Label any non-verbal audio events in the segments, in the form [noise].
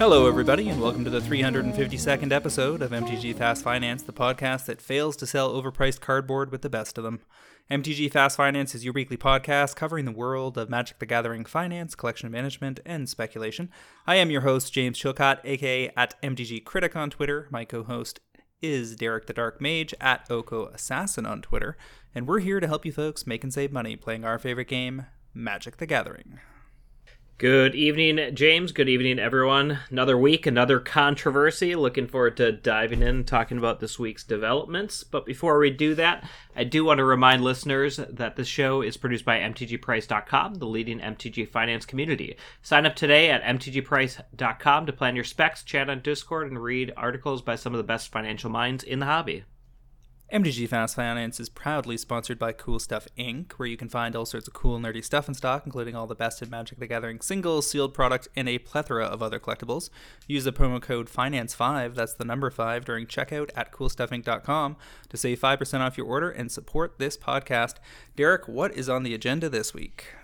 Hello, everybody, and welcome to the 352nd episode of MTG Fast Finance, the podcast that fails to sell overpriced cardboard with the best of them. MTG Fast Finance is your weekly podcast covering the world of Magic the Gathering finance, collection management, and speculation. I am your host, James Chilcott, aka at MTG Critic on Twitter. My co host is Derek the Dark Mage at Oko Assassin on Twitter, and we're here to help you folks make and save money playing our favorite game, Magic the Gathering. Good evening, James. Good evening, everyone. Another week, another controversy. Looking forward to diving in and talking about this week's developments. But before we do that, I do want to remind listeners that this show is produced by MTGPrice.com, the leading MTG finance community. Sign up today at MTGPrice.com to plan your specs, chat on Discord, and read articles by some of the best financial minds in the hobby. MTG Fast Finance is proudly sponsored by Cool Stuff Inc., where you can find all sorts of cool, nerdy stuff in stock, including all the best in Magic the Gathering singles, sealed product, and a plethora of other collectibles. Use the promo code FINANCE5, that's the number 5, during checkout at CoolStuffInc.com to save 5% off your order and support this podcast. Derek, what is on the agenda this week?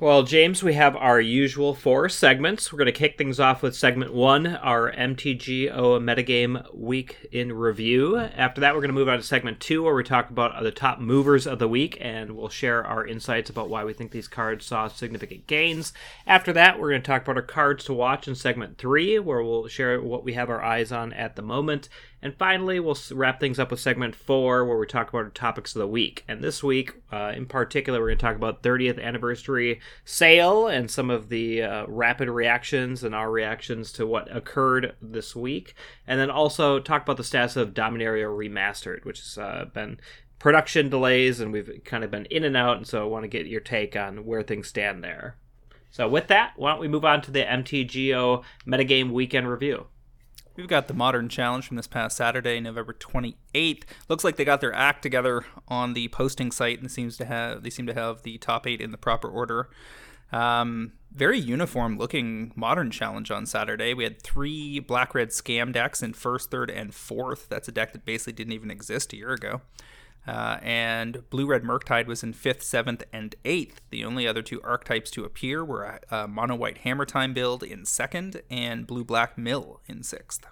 Well, James, we have our usual four segments. We're going to kick things off with segment one, our MTGO metagame week in review. After that, we're going to move on to segment two, where we talk about the top movers of the week, and we'll share our insights about why we think these cards saw significant gains. After that, we're going to talk about our cards to watch in segment three, where we'll share what we have our eyes on at the moment. And finally, we'll wrap things up with segment four, where we talk about our topics of the week. And this week, uh, in particular, we're going to talk about 30th anniversary sale and some of the uh, rapid reactions and our reactions to what occurred this week. And then also talk about the status of Dominaria Remastered, which has uh, been production delays and we've kind of been in and out. And so I want to get your take on where things stand there. So, with that, why don't we move on to the MTGO Metagame Weekend Review? We've got the Modern Challenge from this past Saturday, November 28th. Looks like they got their act together on the posting site and seems to have they seem to have the top 8 in the proper order. Um, very uniform looking Modern Challenge on Saturday. We had three Black Red Scam decks in first, third, and fourth. That's a deck that basically didn't even exist a year ago. Uh, and Blue Red Murktide was in fifth, seventh, and eighth. The only other two archetypes to appear were a, a Mono White Hammer Time build in second and Blue Black Mill in sixth.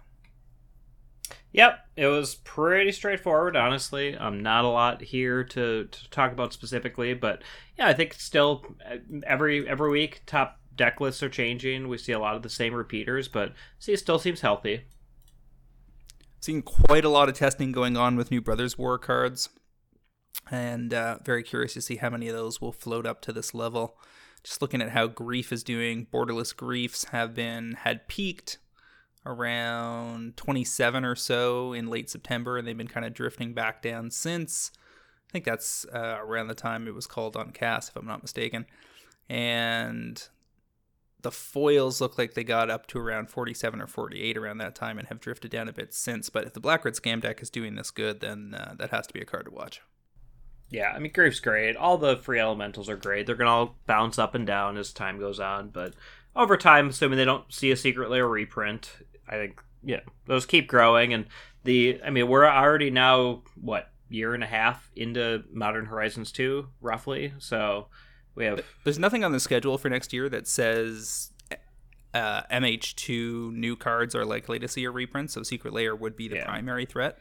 Yep, it was pretty straightforward, honestly. Um, not a lot here to, to talk about specifically, but yeah, I think still uh, every every week top deck lists are changing. We see a lot of the same repeaters, but see, it still seems healthy. Seen quite a lot of testing going on with new Brothers War cards and uh, very curious to see how many of those will float up to this level. Just looking at how Grief is doing, Borderless Griefs have been had peaked around 27 or so in late September, and they've been kind of drifting back down since. I think that's uh, around the time it was called on cast, if I'm not mistaken. And the foils look like they got up to around 47 or 48 around that time and have drifted down a bit since. But if the Black Red Scam deck is doing this good, then uh, that has to be a card to watch. Yeah, I mean Grief's great. All the free elementals are great. They're gonna all bounce up and down as time goes on, but over time, assuming they don't see a secret lair reprint, I think yeah, those keep growing. And the I mean, we're already now what year and a half into Modern Horizons two, roughly. So we have. There's nothing on the schedule for next year that says uh, MH2 new cards are likely to see a reprint, so Secret Lair would be the yeah. primary threat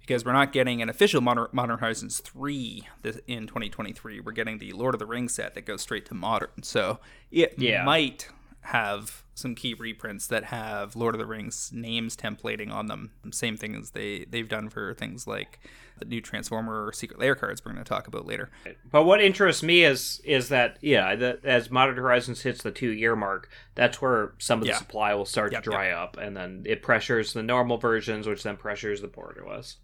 because we're not getting an official Modern, Modern Horizons 3 in 2023. We're getting the Lord of the Rings set that goes straight to Modern. So it yeah. might have some key reprints that have Lord of the Rings names templating on them. Same thing as they, they've done for things like the new Transformer or Secret Lair cards we're going to talk about later. But what interests me is is that yeah, that as Modern Horizons hits the two year mark, that's where some of the yeah. supply will start yep, to dry yep. up, and then it pressures the normal versions, which then pressures the borderless.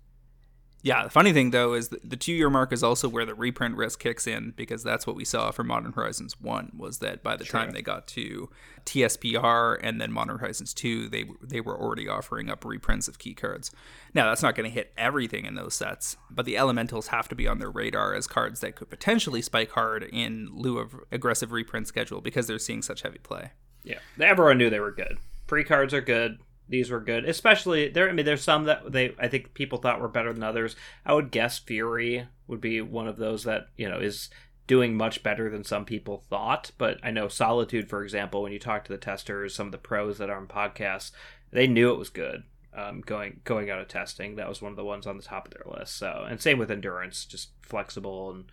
Yeah, the funny thing though is the two year mark is also where the reprint risk kicks in because that's what we saw for Modern Horizons 1 was that by the time they got to TSPR and then Modern Horizons 2, they they were already offering up reprints of key cards. Now, that's not going to hit everything in those sets, but the elementals have to be on their radar as cards that could potentially spike hard in lieu of aggressive reprint schedule because they're seeing such heavy play. Yeah. Everyone knew they were good. Pre cards are good these were good. Especially there. I mean, there's some that they I think people thought were better than others. I would guess Fury would be one of those that you know is doing much better than some people thought. But I know Solitude, for example, when you talk to the testers, some of the pros that are on podcasts, they knew it was good. Um, going going out of testing, that was one of the ones on the top of their list. So, and same with Endurance, just flexible and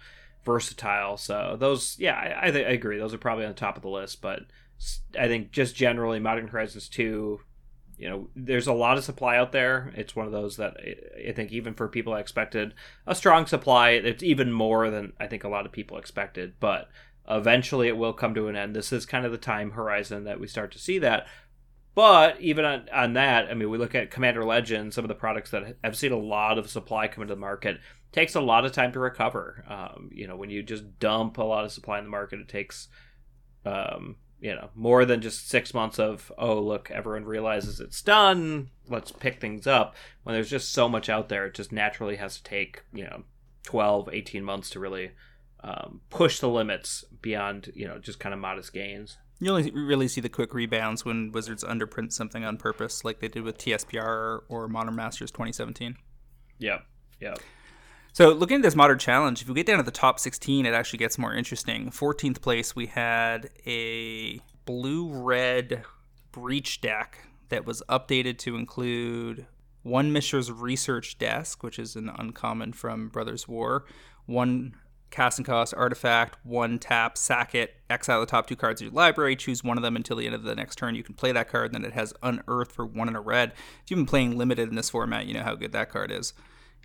versatile. So those, yeah, I, I, I agree. Those are probably on the top of the list. But I think just generally, Modern Horizons two you know, there's a lot of supply out there. It's one of those that I think even for people I expected a strong supply, it's even more than I think a lot of people expected. But eventually, it will come to an end. This is kind of the time horizon that we start to see that. But even on, on that, I mean, we look at Commander Legend, some of the products that have seen a lot of supply come into the market takes a lot of time to recover. Um, you know, when you just dump a lot of supply in the market, it takes um, you know more than just six months of oh look everyone realizes it's done let's pick things up when there's just so much out there it just naturally has to take you know 12 18 months to really um, push the limits beyond you know just kind of modest gains. You only really see the quick rebounds when wizards underprint something on purpose like they did with tspr or modern masters 2017 yep yep so looking at this modern challenge, if we get down to the top 16, it actually gets more interesting. 14th place, we had a blue-red breach deck that was updated to include one Mishra's Research Desk, which is an uncommon from Brothers War, one casting cost artifact, one tap, sack it, exile the top two cards of your library, choose one of them until the end of the next turn. You can play that card, then it has unearth for one in a red. If you've been playing limited in this format, you know how good that card is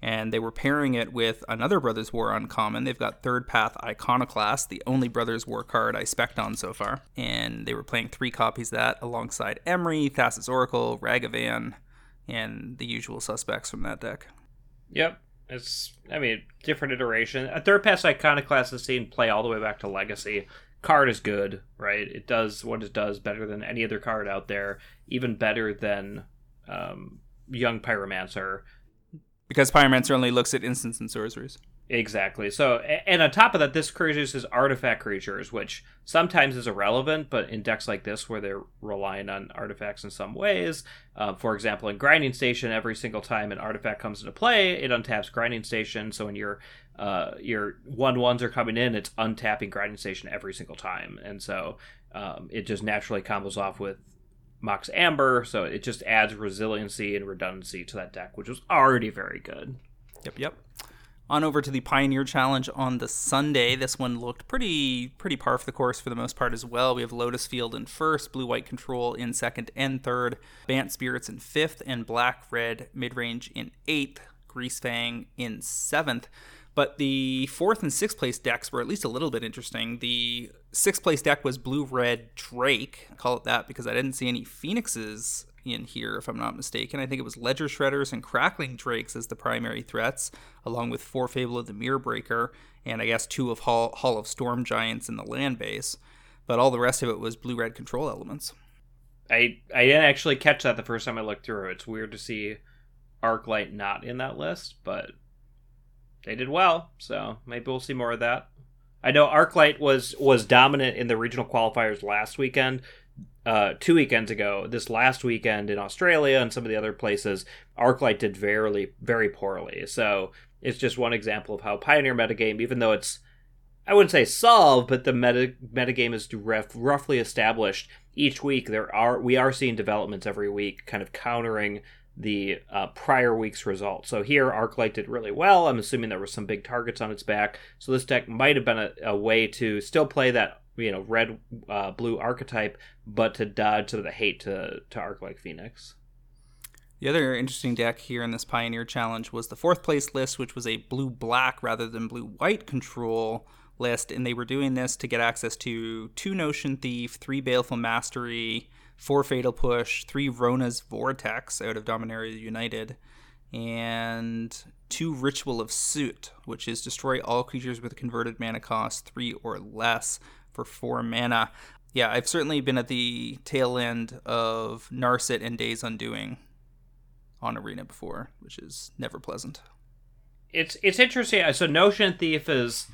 and they were pairing it with another Brothers War uncommon. They've got Third Path Iconoclast, the only Brothers War card I spec'd on so far, and they were playing three copies of that alongside Emry, Thassa's Oracle, Ragavan, and the usual suspects from that deck. Yep. It's, I mean, different iteration. A Third Path Iconoclast has seen play all the way back to Legacy. Card is good, right? It does what it does better than any other card out there, even better than um, Young Pyromancer because Pyromancer only looks at instants and sorceries. Exactly. So, and on top of that, this produces artifact creatures, which sometimes is irrelevant, but in decks like this, where they're relying on artifacts in some ways, uh, for example, in Grinding Station, every single time an artifact comes into play, it untaps Grinding Station. So when your uh, your one ones are coming in, it's untapping Grinding Station every single time, and so um, it just naturally combos off with Mox Amber, so it just adds resiliency and redundancy to that deck, which was already very good. Yep, yep. On over to the Pioneer Challenge on the Sunday. This one looked pretty pretty par for the course for the most part as well. We have Lotus Field in first, Blue White Control in second and third, Bant Spirits in fifth, and Black Red Midrange in eighth, Greasefang in seventh. But the fourth and sixth place decks were at least a little bit interesting. The sixth place deck was blue red Drake. I call it that because I didn't see any Phoenixes in here, if I'm not mistaken. I think it was Ledger Shredders and Crackling Drakes as the primary threats, along with four Fable of the Mirror Breaker, and I guess two of Hall, Hall of Storm Giants in the land base. But all the rest of it was blue red control elements. I I didn't actually catch that the first time I looked through. It's weird to see Arclight not in that list, but they did well, so maybe we'll see more of that. I know ArcLight was was dominant in the regional qualifiers last weekend. Uh, two weekends ago, this last weekend in Australia and some of the other places, ArcLight did very very poorly. So it's just one example of how Pioneer metagame, even though it's I wouldn't say solved, but the meta metagame is ref, roughly established. Each week there are we are seeing developments every week, kind of countering the uh, prior week's result. So here, Arclight did really well. I'm assuming there were some big targets on its back. So this deck might have been a, a way to still play that you know red uh, blue archetype, but to dodge some of the hate to to Arclight Phoenix. The other interesting deck here in this Pioneer Challenge was the fourth place list, which was a blue black rather than blue white control list, and they were doing this to get access to two Notion Thief, three Baleful Mastery, four Fatal Push, three Rona's Vortex out of Dominaria United, and two Ritual of Soot, which is destroy all creatures with a converted mana cost three or less for four mana. Yeah, I've certainly been at the tail end of Narset and Days Undoing on Arena before, which is never pleasant. It's it's interesting. So Notion Thief is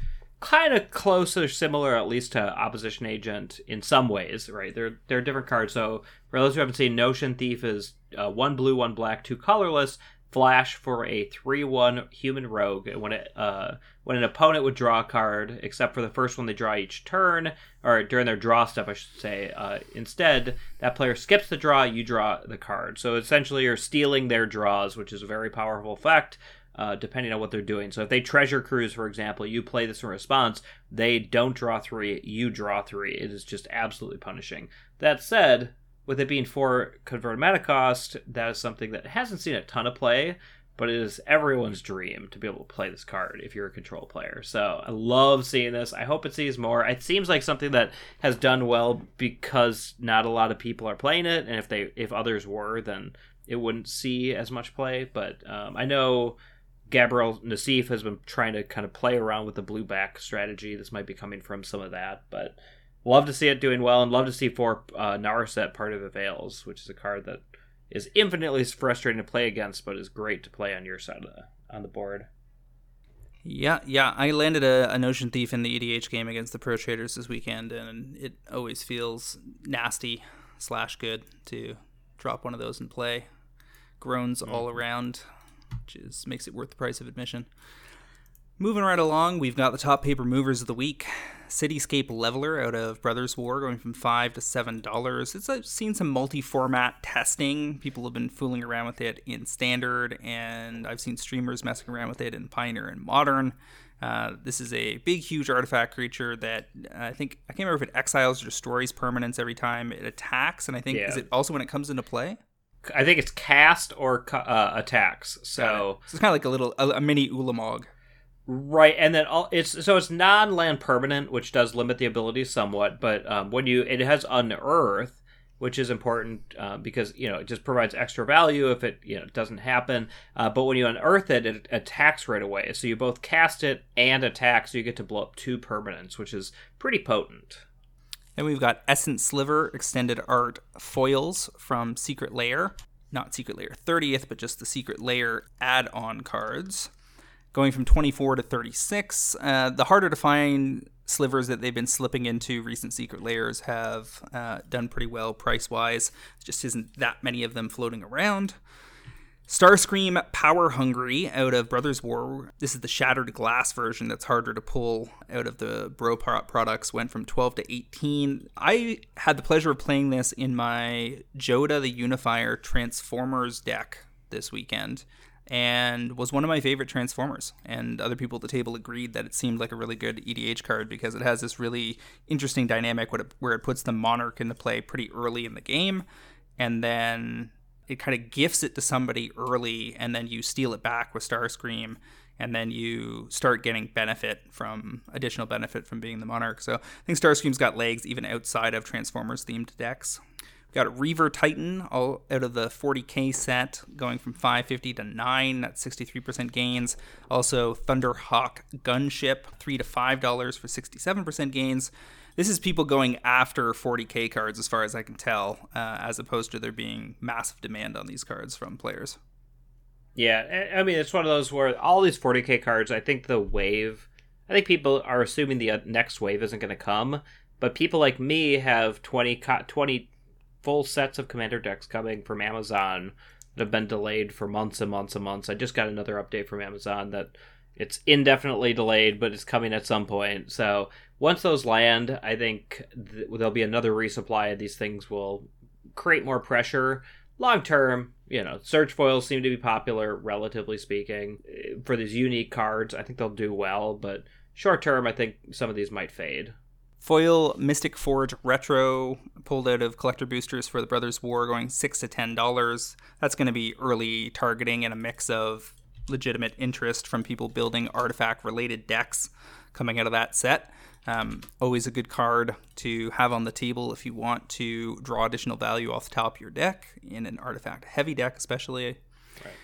kind of close or similar, at least to Opposition Agent in some ways, right? They're they're different cards. So for those who haven't seen, Notion Thief is uh, one blue, one black, two colorless. Flash for a three-one human rogue. When it uh, when an opponent would draw a card, except for the first one they draw each turn, or during their draw step, I should say. Uh, instead, that player skips the draw, you draw the card. So essentially, you're stealing their draws, which is a very powerful effect uh, depending on what they're doing. So if they treasure cruise, for example, you play this in response, they don't draw three, you draw three. It is just absolutely punishing. That said, with it being four converted mana cost, that is something that hasn't seen a ton of play, but it is everyone's dream to be able to play this card if you're a control player. So I love seeing this. I hope it sees more. It seems like something that has done well because not a lot of people are playing it, and if they if others were, then it wouldn't see as much play. But um, I know Gabriel Nassif has been trying to kind of play around with the blue back strategy. This might be coming from some of that, but love to see it doing well and love to see for uh, Narset part of the Veils, which is a card that is infinitely frustrating to play against, but is great to play on your side of the on the board. Yeah, yeah. I landed a, Notion Thief in the EDH game against the Pro Traders this weekend, and it always feels nasty slash good to drop one of those and play. Groans mm-hmm. all around which is makes it worth the price of admission. Moving right along, we've got the top paper movers of the week. Cityscape Leveler out of Brothers War going from five to seven dollars. It's I've seen some multi-format testing. People have been fooling around with it in standard, and I've seen streamers messing around with it in Pioneer and Modern. Uh, this is a big, huge artifact creature that I think I can't remember if it exiles or destroys permanents every time it attacks, and I think yeah. is it also when it comes into play. I think it's cast or uh, attacks. So, it's kind of like a little a, a mini Ulamog. Right, and then all, it's so it's non-land permanent, which does limit the ability somewhat. But um, when you it has unearth, which is important uh, because you know it just provides extra value if it you know doesn't happen. Uh, but when you unearth it, it attacks right away. So you both cast it and attack, so you get to blow up two permanents, which is pretty potent. Then we've got Essence Sliver Extended Art Foils from Secret Lair. Not Secret Lair 30th, but just the Secret Lair add on cards. Going from 24 to 36. Uh, the harder to find slivers that they've been slipping into recent Secret Lairs have uh, done pretty well price wise. Just isn't that many of them floating around. Starscream Power Hungry out of Brothers War. This is the shattered glass version that's harder to pull out of the Bro products. Went from 12 to 18. I had the pleasure of playing this in my Jodah the Unifier Transformers deck this weekend and was one of my favorite Transformers. And other people at the table agreed that it seemed like a really good EDH card because it has this really interesting dynamic where it puts the Monarch into play pretty early in the game. And then it kind of gifts it to somebody early and then you steal it back with Starscream and then you start getting benefit from additional benefit from being the monarch. So I think Starscream's got legs even outside of Transformers themed decks. We got Reaver Titan all out of the 40k set going from 550 to 9 that's 63% gains also thunderhawk gunship 3 to 5 dollars for 67% gains this is people going after 40k cards, as far as I can tell, uh, as opposed to there being massive demand on these cards from players. Yeah, I mean, it's one of those where all these 40k cards, I think the wave, I think people are assuming the uh, next wave isn't going to come, but people like me have 20, 20 full sets of commander decks coming from Amazon that have been delayed for months and months and months. I just got another update from Amazon that it's indefinitely delayed, but it's coming at some point. So once those land, I think th- there'll be another resupply. These things will create more pressure. Long term, you know, surge foils seem to be popular, relatively speaking, eh, for these unique cards. I think they'll do well, but short term, I think some of these might fade. Foil Mystic Forge Retro pulled out of collector boosters for the Brothers War, going six to ten dollars. That's going to be early targeting and a mix of legitimate interest from people building artifact related decks coming out of that set. Um, always a good card to have on the table if you want to draw additional value off the top of your deck in an artifact heavy deck, especially. Right.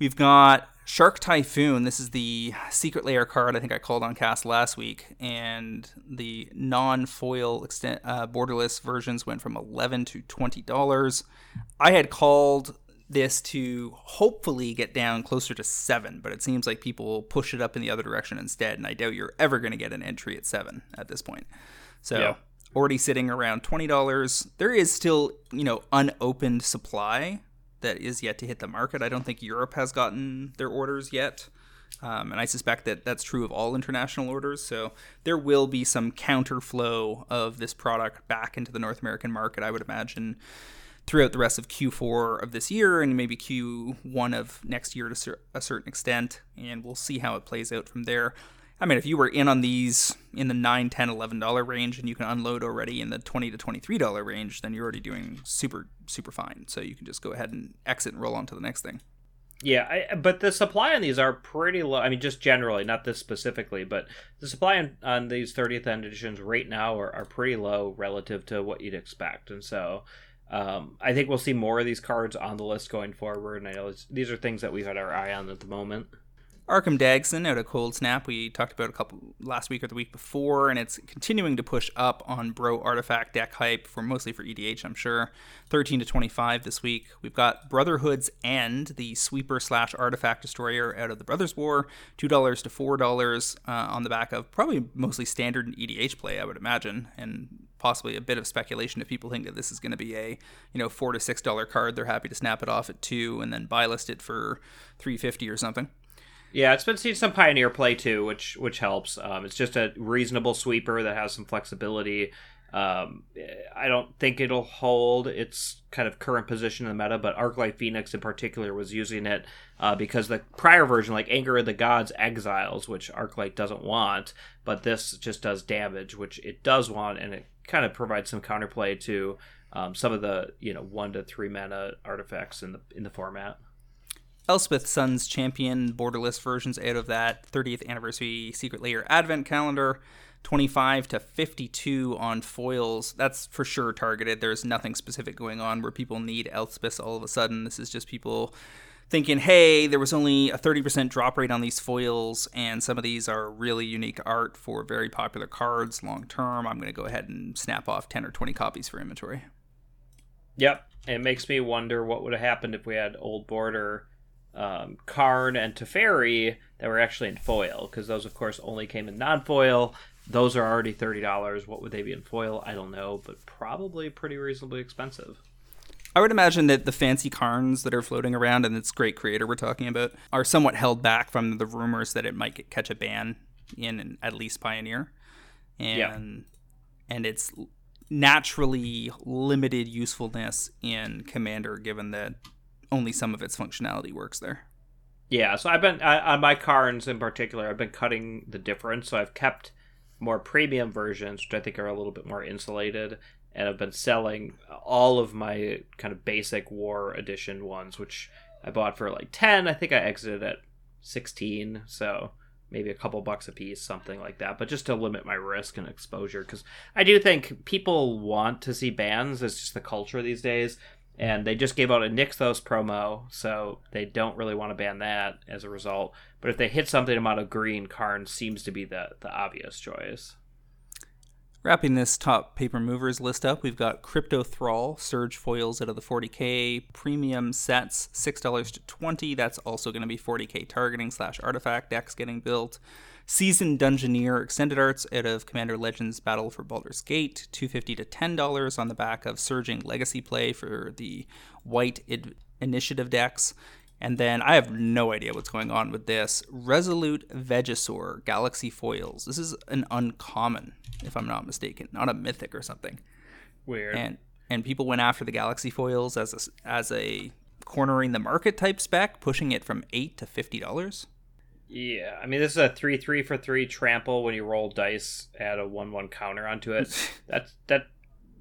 We've got Shark Typhoon. This is the secret lair card I think I called on cast last week, and the non-foil extent uh, borderless versions went from eleven to twenty dollars. I had called this to hopefully get down closer to seven, but it seems like people will push it up in the other direction instead, and I doubt you're ever going to get an entry at seven at this point. So yeah. already sitting around twenty dollars. There is still you know unopened supply that is yet to hit the market. I don't think Europe has gotten their orders yet. Um, and I suspect that that's true of all international orders. So there will be some counterflow of this product back into the North American market, I would imagine, throughout the rest of Q4 of this year and maybe Q1 of next year to a certain extent. And we'll see how it plays out from there. I mean, if you were in on these in the 9 10 $11 range and you can unload already in the 20 to $23 range, then you're already doing super, super fine. So you can just go ahead and exit and roll on to the next thing. Yeah, I, but the supply on these are pretty low. I mean, just generally, not this specifically, but the supply on, on these 30th editions right now are, are pretty low relative to what you'd expect. And so um, I think we'll see more of these cards on the list going forward. And I know these are things that we've had our eye on at the moment. Arcum Dagsson out of Cold Snap, we talked about a couple last week or the week before, and it's continuing to push up on Bro Artifact deck hype for mostly for EDH, I'm sure. 13 to 25 this week. We've got Brotherhood's End, the sweeper slash artifact destroyer out of the Brothers War, two dollars to four dollars uh, on the back of probably mostly standard EDH play, I would imagine, and possibly a bit of speculation if people think that this is going to be a you know four to six dollar card. They're happy to snap it off at two and then buy list it for 350 or something. Yeah, it's been seeing some pioneer play too, which which helps. Um, it's just a reasonable sweeper that has some flexibility. Um, I don't think it'll hold its kind of current position in the meta, but Arclight Phoenix in particular was using it uh, because the prior version, like Anger of the Gods, exiles, which Arclight doesn't want, but this just does damage, which it does want, and it kind of provides some counterplay to um, some of the you know one to three mana artifacts in the in the format. Elspeth Sun's Champion borderless versions out of that 30th anniversary Secret Lair Advent calendar. 25 to 52 on foils. That's for sure targeted. There's nothing specific going on where people need Elspeth all of a sudden. This is just people thinking, hey, there was only a 30% drop rate on these foils, and some of these are really unique art for very popular cards long term. I'm going to go ahead and snap off 10 or 20 copies for inventory. Yep. It makes me wonder what would have happened if we had Old Border um, Karn and Teferi that were actually in foil, because those, of course, only came in non foil. Those are already $30. What would they be in foil? I don't know, but probably pretty reasonably expensive. I would imagine that the fancy Karns that are floating around and this great creator we're talking about are somewhat held back from the rumors that it might get, catch a ban in at least Pioneer. And yeah. and it's naturally limited usefulness in Commander given that only some of its functionality works there. Yeah, so I've been on my Karns in particular. I've been cutting the difference, so I've kept more premium versions, which I think are a little bit more insulated, and I've been selling all of my kind of basic War Edition ones, which I bought for like ten. I think I exited at sixteen, so maybe a couple bucks a piece, something like that. But just to limit my risk and exposure, because I do think people want to see bans. It's just the culture these days and they just gave out a Nykthos promo, so they don't really want to ban that as a result. But if they hit something amount of green, Karn seems to be the the obvious choice. Wrapping this top paper movers list up, we've got Crypto Thrall, Surge foils out of the 40k, premium sets, $6 to 20 That's also going to be 40k targeting slash artifact decks getting built. Seasoned Dungeoneer Extended Arts out of Commander Legends Battle for Baldur's Gate, 250 to $10 on the back of Surging Legacy play for the White Initiative decks. And then I have no idea what's going on with this. Resolute Vegisaur Galaxy Foils. This is an uncommon, if I'm not mistaken, not a mythic or something. Weird. And and people went after the Galaxy Foils as a, as a cornering the market type spec, pushing it from eight to fifty dollars. Yeah, I mean this is a three three for three trample. When you roll dice, add a one one counter onto it. [laughs] that that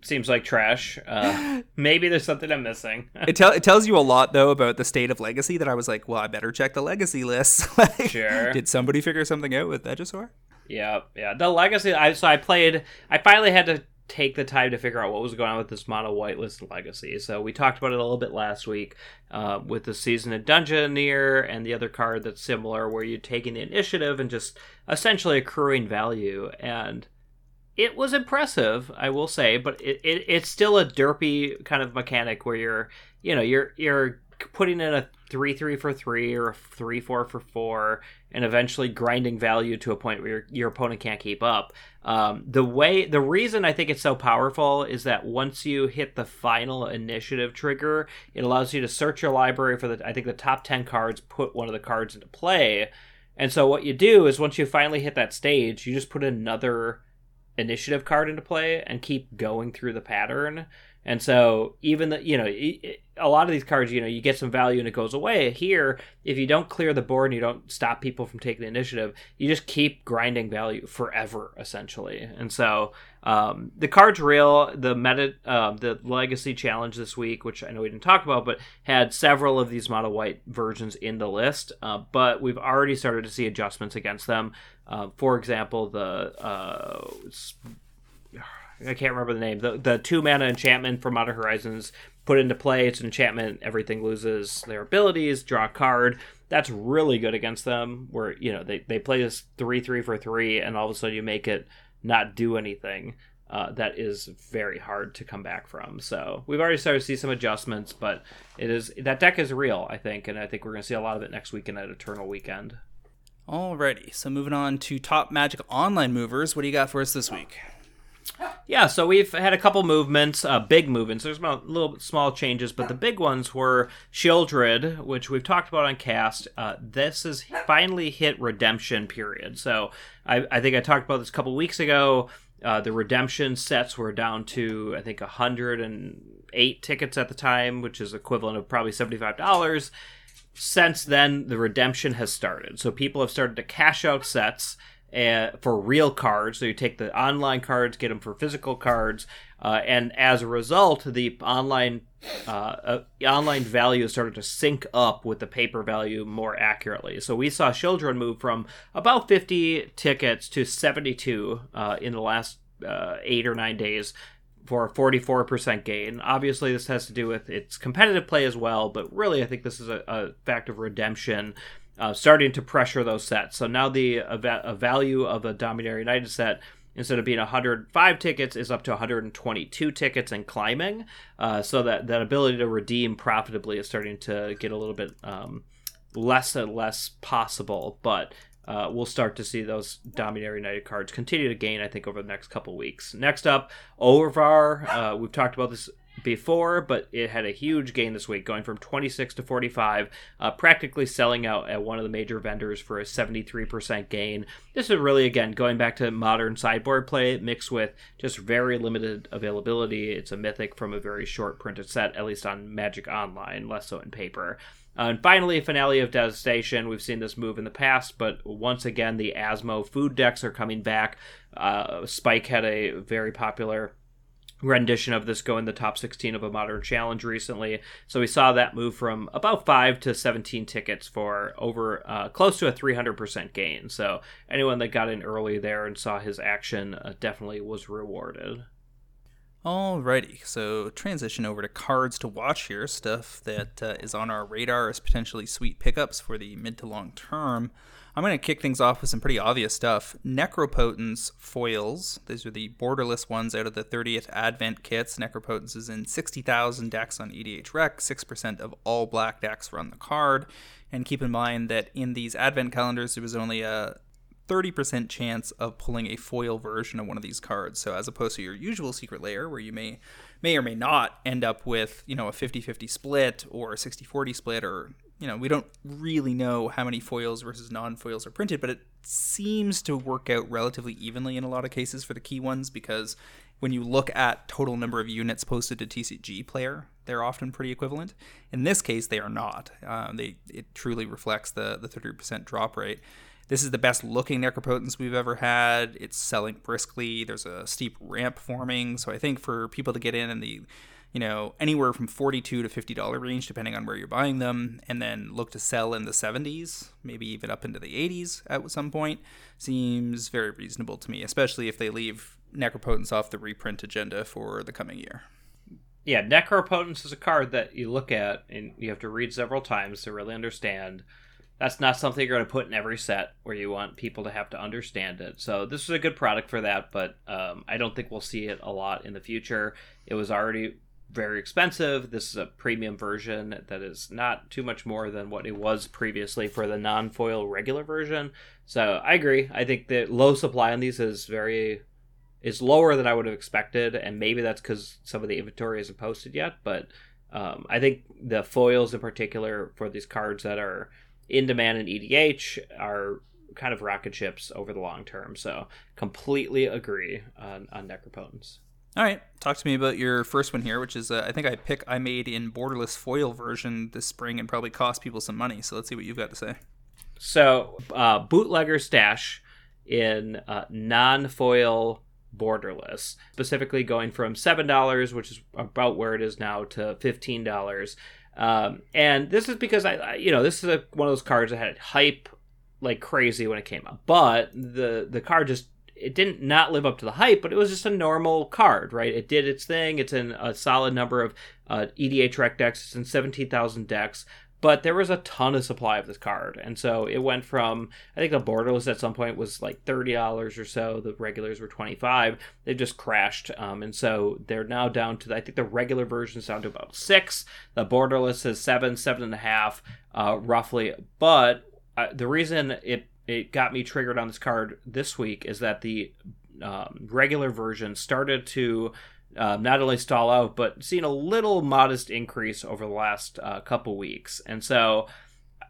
seems like trash. Uh, [laughs] maybe there's something I'm missing. [laughs] it, tell, it tells you a lot though about the state of legacy. That I was like, well, I better check the legacy list. like, sure. Did somebody figure something out with Vegisaur? Yeah, yeah. The legacy. I so I played. I finally had to take the time to figure out what was going on with this mono whitelist legacy. So we talked about it a little bit last week uh, with the Seasoned Dungeoneer and the other card that's similar, where you're taking the initiative and just essentially accruing value. And it was impressive, I will say, but it, it, it's still a derpy kind of mechanic where you're, you know, you're you're putting in a three three for three or three four for four, and eventually grinding value to a point where your, your opponent can't keep up. Um, the way, the reason I think it's so powerful is that once you hit the final initiative trigger, it allows you to search your library for the I think the top ten cards, put one of the cards into play, and so what you do is once you finally hit that stage, you just put another initiative card into play and keep going through the pattern. And so even the you know a lot of these cards you know you get some value and it goes away. Here, if you don't clear the board and you don't stop people from taking the initiative, you just keep grinding value forever essentially. And so um, the card's real. The meta, uh, the legacy challenge this week, which I know we didn't talk about, but had several of these model white versions in the list. Uh, but we've already started to see adjustments against them. Uh, for example, the uh, I can't remember the name. The the two mana enchantment from Modern Horizons put into play. It's an enchantment. Everything loses their abilities. Draw a card. That's really good against them. Where you know they they play this three three for three, and all of a sudden you make it not do anything. Uh, that is very hard to come back from. So we've already started to see some adjustments, but it is that deck is real, I think, and I think we're going to see a lot of it next weekend at Eternal Weekend. Alrighty, so moving on to top Magic Online movers. What do you got for us this week? Yeah, so we've had a couple movements, uh, big movements. There's a little small changes, but the big ones were Sheoldred, which we've talked about on cast. Uh, this has finally hit redemption period. So I, I think I talked about this a couple weeks ago. Uh, the redemption sets were down to I think 108 tickets at the time, which is equivalent of probably $75. Since then, the redemption has started. So people have started to cash out sets uh, for real cards. So you take the online cards, get them for physical cards, uh, and as a result, the online uh, uh, online value started to sync up with the paper value more accurately. So we saw Sheoldred move from about 50 tickets to 72 uh, in the last eight or nine days for a 44% gain. Obviously, this has to do with its competitive play as well, but really, I think this is a, a fact of redemption uh, starting to pressure those sets. So now the a, value of a Dominaria United set instead of being 105 tickets is up to 122 tickets and climbing. Uh, so that that ability to redeem profitably is starting to get a little bit um, less and less possible. But uh, we'll start to see those Dominaria United cards continue to gain, I think, over the next couple weeks. Next up, Orvar. Uh, we've talked about this before, but it had a huge gain this week, going from 26 to 45, uh, practically selling out at one of the major vendors for a 73% gain. This is really, again, going back to modern sideboard play mixed with just very limited availability. It's a mythic from a very short printed set, at least on Magic Online, less so in paper. Uh, and finally, finale of Devastation. We've seen this move in the past, but once again, the Asmo food decks are coming back. Uh, Spike had a very popular rendition of this go in the top 16 of a modern challenge recently so we saw that move from about 5 to 17 tickets for over uh, close to a 300% gain so anyone that got in early there and saw his action uh, definitely was rewarded Alrighty, so transition over to cards to watch here. Stuff that uh, is on our radar as potentially sweet pickups for the mid to long term. I'm going to kick things off with some pretty obvious stuff. Necropotence foils. These are the borderless ones out of the 30th Advent kits. Necropotence is in 60,000 decks on EDH Rec. 6% of all black decks run the card. And keep in mind that in these Advent calendars, there was only a 30% chance of pulling a foil version of one of these cards. So as opposed to your usual secret lair where you may may or may not end up with, you know, a 50-50 split or a 60-40 split or you know, we don't really know how many foils versus non-foils are printed, but it seems to work out relatively evenly in a lot of cases for the key ones because when you look at total number of units posted to TCG player, they're often pretty equivalent. In this case, they are not. Uh, they it truly reflects the the 30% drop rate. This is the best looking necropotence we've ever had. It's selling briskly. There's a steep ramp forming, so I think for people to get in and the you know, anywhere from 42 to $50 range, depending on where you're buying them, and then look to sell in the 70s, maybe even up into the 80s at some point, seems very reasonable to me, especially if they leave Necropotence off the reprint agenda for the coming year. Yeah, Necropotence is a card that you look at and you have to read several times to really understand. That's not something you're going to put in every set where you want people to have to understand it. So this is a good product for that, but um, I don't think we'll see it a lot in the future. It was already very expensive. This is a premium version that is not too much more than what it was previously for the non foil regular version. So I agree. I think the low supply on these is very is lower than I would have expected, and maybe that's because some of the inventory isn't posted yet. But um, I think the foils in particular for these cards that are in demand in EDH are kind of rocket ships over the long term. So completely agree on, on Necropotence. All right, talk to me about your first one here, which is uh, I think I pick I made in borderless foil version this spring and probably cost people some money. So let's see what you've got to say. So uh, bootlegger stash in uh, non-foil borderless, specifically going from seven dollars, which is about where it is now, to fifteen dollars. Um, and this is because I, I you know, this is a, one of those cards that had hype like crazy when it came out, but the the card just it didn't not live up to the hype, but it was just a normal card, right? It did its thing. It's in a solid number of uh, EDH rec decks. It's in 17,000 decks. But there was a ton of supply of this card. And so it went from i think the borderless at some point was like $30 or so. The regulars were 25 they just crashed. Um, and so they're now down to i think the regular version is down to about six. The borderless is seven seven and a half uh, roughly. But uh, the reason it it got me triggered on this card this week is that the um, regular version started to um, not only stall out, but seen a little modest increase over the last uh, couple weeks. And so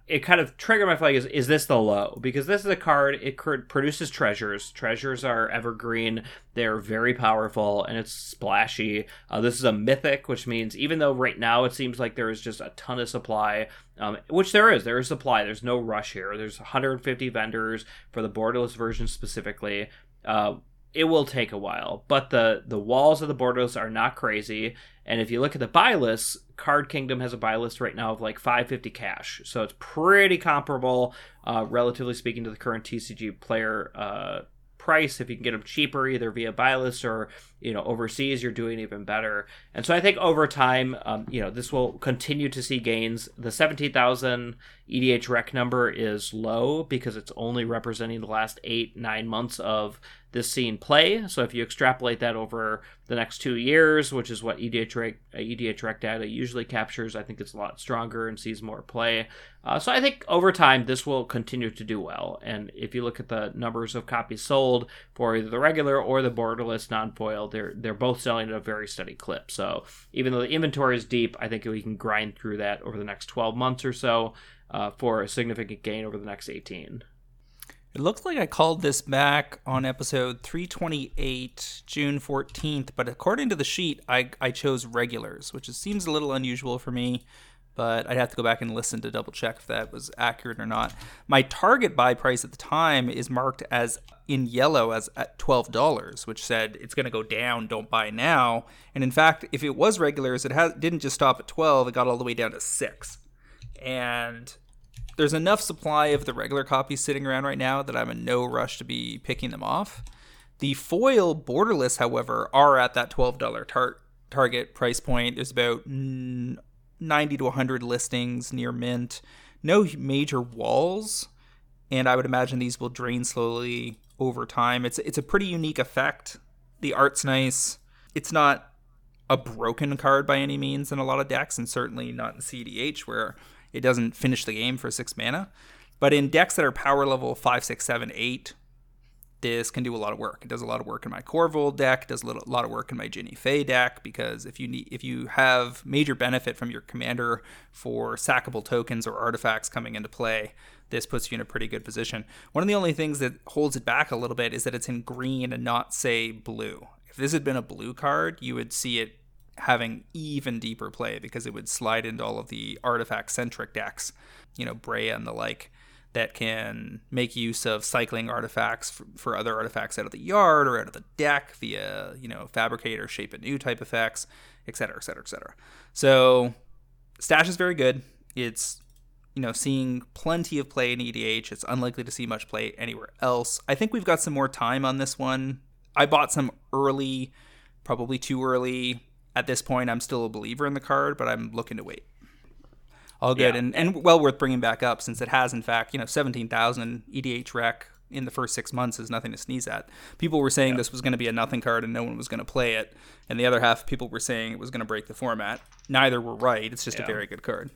it kind of triggered my flag is, is this the low? Because this is a card, it produces treasures. Treasures are evergreen, they're very powerful, and it's splashy. Uh, this is a mythic, which means even though right now it seems like there is just a ton of supply, um, which there is, there is supply, there's no rush here. There's 150 vendors for the borderless version specifically. Uh, it will take a while, but the the walls of the borderless are not crazy. And if you look at the buy list, Card Kingdom has a buy list right now of like 550 cash, so it's pretty comparable, uh, relatively speaking, to the current TCG player uh, price. If you can get them cheaper, either via buy list or you know overseas, you're doing even better. And so I think over time, um, you know, this will continue to see gains. The 17,000 EDH rec number is low because it's only representing the last eight nine months of this scene play. So if you extrapolate that over the next two years, which is what EDH EDH rec data usually captures, I think it's a lot stronger and sees more play. Uh, so I think over time this will continue to do well. And if you look at the numbers of copies sold for either the regular or the borderless non-foil, they're they're both selling at a very steady clip. So even though the inventory is deep, I think we can grind through that over the next 12 months or so uh, for a significant gain over the next 18. It looks like I called this back on episode 328, June 14th, but according to the sheet, I, I chose regulars, which is, seems a little unusual for me, but I'd have to go back and listen to double check if that was accurate or not. My target buy price at the time is marked as in yellow as at $12, which said it's going to go down, don't buy now. And in fact, if it was regulars, it has, didn't just stop at 12, it got all the way down to 6. And there's enough supply of the regular copies sitting around right now that I'm in no rush to be picking them off. The foil borderless, however, are at that $12 tar- target price point. There's about 90 to 100 listings near mint. No major walls, and I would imagine these will drain slowly over time. It's it's a pretty unique effect. The art's nice. It's not a broken card by any means in a lot of decks, and certainly not in CDH where it doesn't finish the game for six mana. But in decks that are power level five, six, seven, eight, this can do a lot of work. It does a lot of work in my Korvold deck, does a lot of work in my Jinnie Fay deck because if you need if you have major benefit from your commander for sackable tokens or artifacts coming into play, this puts you in a pretty good position. One of the only things that holds it back a little bit is that it's in green and not say blue. If this had been a blue card, you would see it having even deeper play because it would slide into all of the artifact centric decks, you know, Breya and the like, that can make use of cycling artifacts for, for, other artifacts out of the yard or out of the deck via, you know, fabricate or shape new type effects, et cetera, et cetera, et cetera. So, Stash is very good. It's, you know, seeing plenty of play in EDH. It's unlikely to see much play anywhere else. I think we've got some more time on this one. I bought some early, probably too early at this point, I'm still a believer in the card, but I'm looking to wait. All good, yeah. and, and well worth bringing back up since it has, in fact, you know, 17,000 EDH rec in the first six months is nothing to sneeze at. People were saying yeah. this was going to be a nothing card and no one was going to play it, and the other half people were saying it was going to break the format. Neither were right. It's just yeah. a very good card.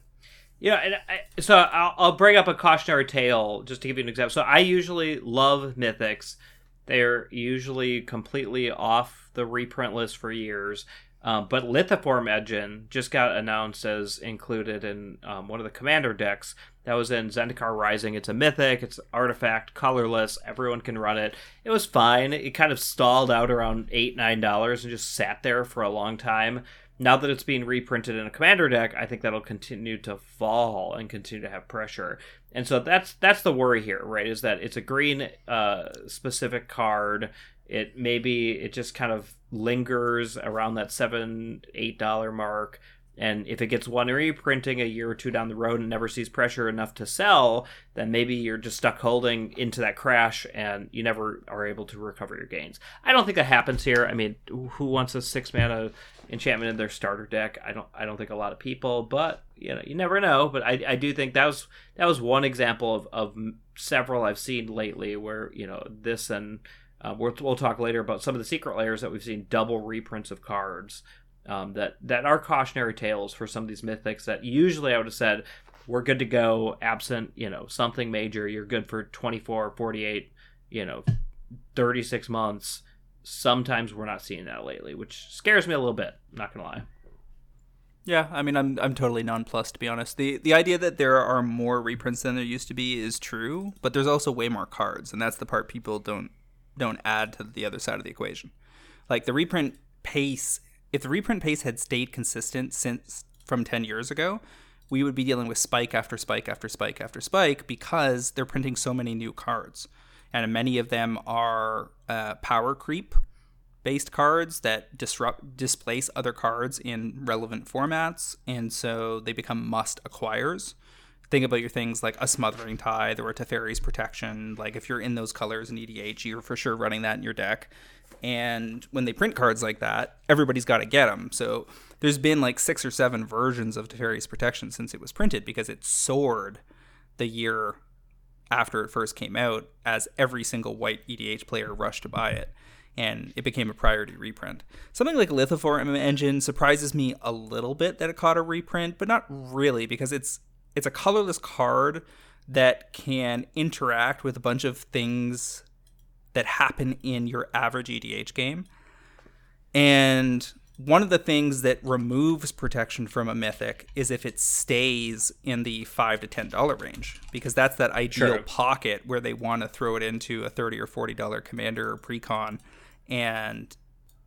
Yeah, and I, so I'll, I'll bring up a cautionary tale just to give you an example. So I usually love mythics. They're usually completely off the reprint list for years. Um, but Lithoform Engine just got announced as included in um, one of the commander decks that was in Zendikar Rising. It's a mythic, it's artifact, colorless, everyone can run it. It was fine. It kind of stalled out around eight, nine dollars and just sat there for a long time. Now that it's being reprinted in a commander deck, I think that'll continue to fall and continue to have pressure. And so that's that's the worry here, right? Is that it's a green uh, specific card. It maybe it just kind of lingers around that seven, eight dollar mark. And if it gets one reprinting a year or two down the road and never sees pressure enough to sell, then maybe you're just stuck holding into that crash and you never are able to recover your gains. I don't think that happens here. I mean, who wants a six mana enchantment in their starter deck? I don't. I don't think a lot of people, but you know, you never know. But I, I do think that was that was one example of, of several I've seen lately where you know this and uh, we'll, we'll talk later about some of the secret lairs that we've seen double reprints of cards um, that that are cautionary tales for some of these mythics that usually I would have said we're good to go absent you know something major. You're good for 24 48 you know 36 months. Sometimes we're not seeing that lately which scares me a little bit not gonna lie. Yeah, I mean, I'm I'm totally nonplussed to be honest. the The idea that there are more reprints than there used to be is true, but there's also way more cards, and that's the part people don't don't add to the other side of the equation. Like the reprint pace if the reprint pace had stayed consistent since from 10 years ago, we would be dealing with spike after spike after spike after spike because they're printing so many new cards. And many of them are uh, power creep based cards that disrupt displace other cards in relevant formats and so they become must acquires think about your things like a smothering tithe or a Teferi's protection like if you're in those colors in EDH you're for sure running that in your deck and when they print cards like that, everybody's got to get them. So there's been like six or seven versions of Teferi's Protection since it was printed because it soared the year after it first came out as every single white EDH player rushed to buy it. And it became a priority reprint. Something like Lithoform Engine surprises me a little bit that it caught a reprint, but not really because it's it's a colorless card that can interact with a bunch of things that happen in your average EDH game. And one of the things that removes protection from a mythic is if it stays in the five to ten dollar range, because that's that ideal sure. pocket where they want to throw it into a thirty or forty dollar commander or precon, and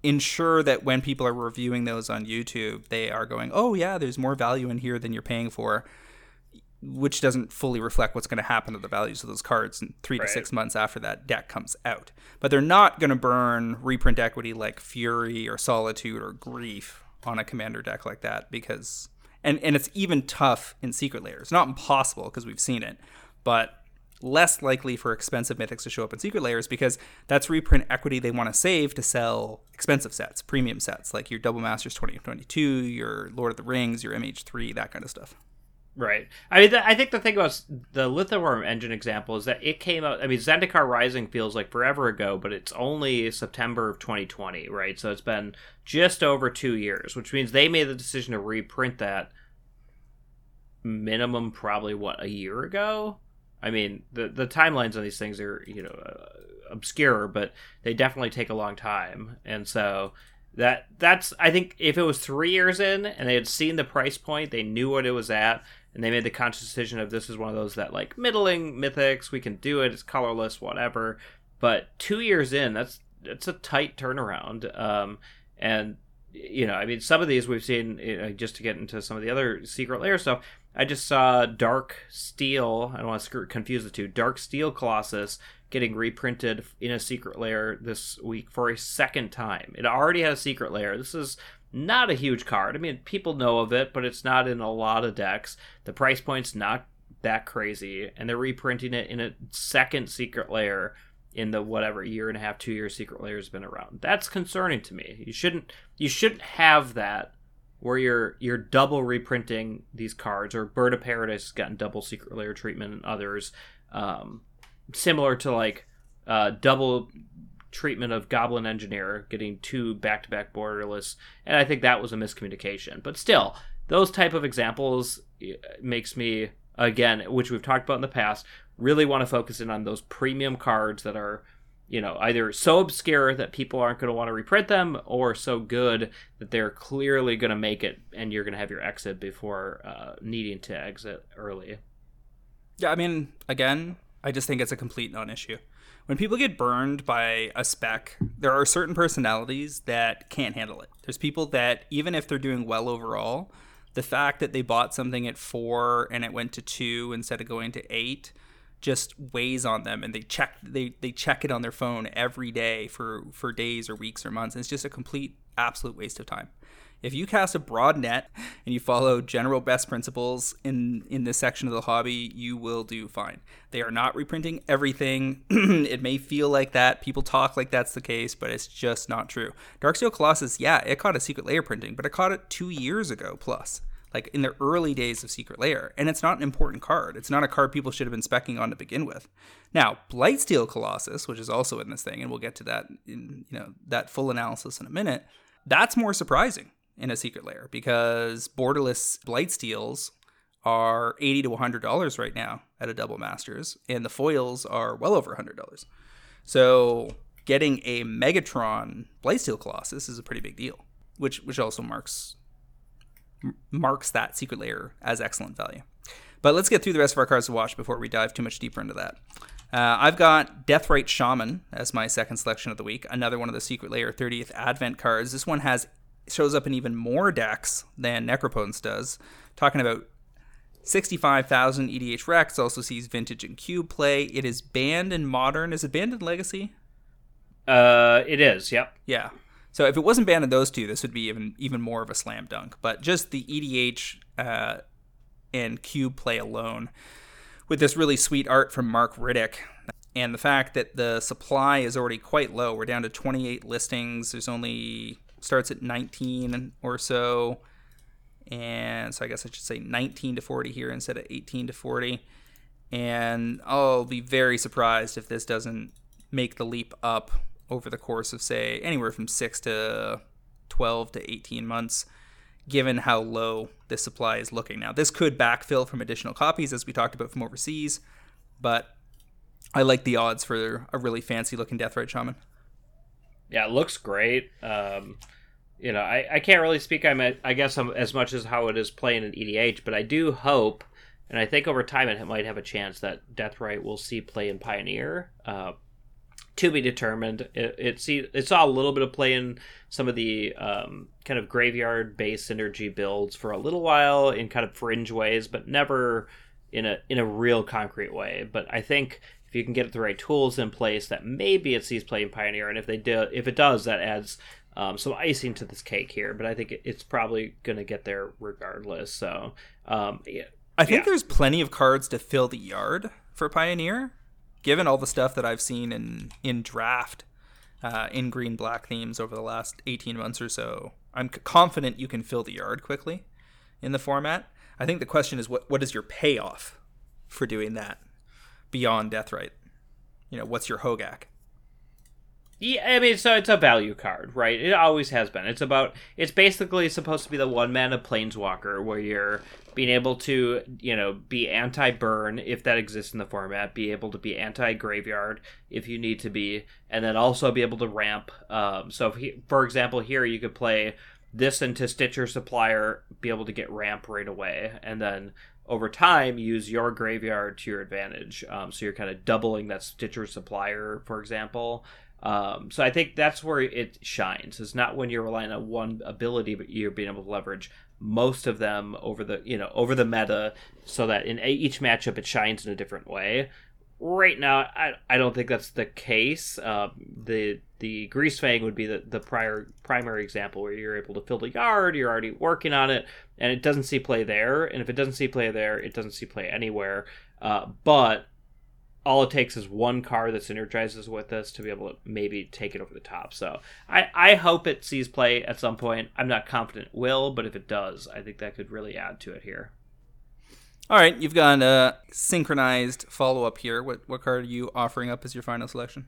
ensure that when people are reviewing those on YouTube, they are going, "Oh yeah, there's more value in here than you're paying for." Which doesn't fully reflect what's going to happen to the values of those cards in three right. to six months after that deck comes out. But they're not going to burn reprint equity like Fury or Solitude or Grief on a commander deck like that because, and, and it's even tough in secret lairs. Not impossible because we've seen it, but less likely for expensive mythics to show up in secret lairs because that's reprint equity they want to save to sell expensive sets, premium sets like your Double Masters 2022, your Lord of the Rings, your MH3, that kind of stuff. Right. I mean, I think the thing about the Lithoform engine example is that it came out. I mean, Zendikar Rising feels like forever ago, but it's only September of 2020, right? So it's been just over two years, which means they made the decision to reprint that minimum probably what a year ago. I mean, the the timelines on these things are you know uh, obscure, but they definitely take a long time, and so that that's I think if it was three years in and they had seen the price point, they knew what it was at, and they made the conscious decision of this is one of those that like middling mythics, we can do it, it's colorless, whatever. But two years in, that's it's a tight turnaround. Um, and you know, I mean, some of these we've seen you know, just to get into some of the other secret lair stuff. I just saw Dark Steel. I don't want to confuse the two. Darksteel Colossus getting reprinted in a secret lair this week for a second time. It already had a secret lair. This is not a huge card. I mean, people know of it, but it's not in a lot of decks. The price point's not that crazy, and they're reprinting it in a second secret lair in the whatever year and a half, two years secret lair has been around. That's concerning to me. You shouldn't you shouldn't have that where you're you're double reprinting these cards, or Bird of Paradise has gotten double secret lair treatment and others. Um, similar to like uh, double treatment of Goblin Engineer, getting two back-to-back borderless, and I think that was a miscommunication. But still, those type of examples makes me again, which we've talked about in the past, really want to focus in on those premium cards that are you know either so obscure that people aren't going to want to reprint them or so good that they're clearly going to make it and you're going to have your exit before uh, needing to exit early yeah i mean again i just think it's a complete non-issue when people get burned by a spec there are certain personalities that can't handle it. There's people that even if they're doing well overall the fact that they bought something at four and it went to two instead of going to eight just weighs on them and they check they, they check it on their phone every day for for days or weeks or months. And it's just a complete absolute waste of time if you cast a broad net and you follow general best principles in in this section of the hobby you will do fine they are not reprinting everything [clears throat] it may feel like that people talk like that's the case but it's just not true darksteel colossus yeah it caught a secret lair printing but it caught it two years ago plus like in the early days of Secret Lair, and it's not an important card. It's not a card people should have been specking on to begin with. Now, Blightsteel Colossus, which is also in this thing, and we'll get to that in you know that full analysis in a minute. That's more surprising in a Secret Lair because borderless Blightsteels are eighty to one hundred dollars right now at a Double Masters, and the foils are well over hundred dollars. So getting a Megatron Blightsteel Colossus is a pretty big deal, which which also marks marks that secret lair as excellent value. But let's get through the rest of our cards to watch before we dive too much deeper into that. Uh, I've got Deathrite Shaman as my second selection of the week. Another one of the Secret Lair 30th Advent cards. This one has shows up in even more decks than Necropotence does. Talking about 65,000 EDHREC. Also sees Vintage and Cube play. It is banned in Modern. Is it banned in Legacy? Uh, it is. Yep. Yeah. So if it wasn't banned in those two, this would be even even more of a slam dunk. But just the EDH uh, and cube play alone, with this really sweet art from Mark Riddick, and the fact that the supply is already quite low. We're down to 28 listings. There's only starts at 19 or so, and so I guess I should say 19 to 40 here instead of 18 to 40. And I'll be very surprised if this doesn't make the leap up over the course of, say, anywhere from six to 12 to 18 months, given how low this supply is looking now. This could backfill from additional copies, as we talked about from overseas, but I like the odds for a really fancy looking Deathrite Shaman. Yeah, it looks great. Um, you know, I, I can't really speak. I'm I guess I'm, as much as how it is playing in EDH, but I do hope, and I think over time it might have a chance that Deathrite will see play in Pioneer. Uh, to be determined. It, it see it saw a little bit of play in some of the um, kind of graveyard based synergy builds for a little while in kind of fringe ways, but never in a in a real concrete way. But I think you can get the right tools in place, that maybe it sees play in Pioneer, and if they do, if it does, that adds um, some icing to this cake here. But I think it's probably going to get there regardless. So um, yeah. I think yeah. there's plenty of cards to fill the yard for Pioneer given all the stuff that I've seen in in draft uh, in green black themes over the last 18 months or so, I'm confident you can fill the yard quickly in the format. I think the question is what what is your payoff for doing that beyond Deathrite? You know, what's your Hogaak? Yeah, I mean, so it's a value card, right? It always has been. It's about. It's basically supposed to be the one mana planeswalker, where you're being able to, you know, be anti-burn if that exists in the format, be able to be anti-graveyard if you need to be, and then also be able to ramp. Um, so, he, for example, here you could play this into Stitcher Supplier, be able to get ramp right away, and then over time use your graveyard to your advantage. Um, so you're kind of doubling that Stitcher Supplier, for example. Um, so I think that's where it shines. It's not when you're relying on one ability, but you're being able to leverage most of them over the you know over the meta, so that in each matchup it shines in a different way. Right now, I, I don't think that's the case. Um, the the Greasefang would be the, the prior primary example where you're able to fill the yard, you're already working on it, and it doesn't see play there. And if it doesn't see play there, it doesn't see play anywhere. Uh, but all it takes is one car that synergizes with this to be able to maybe take it over the top. So I, I hope it sees play at some point. I'm not confident it will, but if it does, I think that could really add to it here. All right, you've got a synchronized follow up here. What what card are you offering up as your final selection?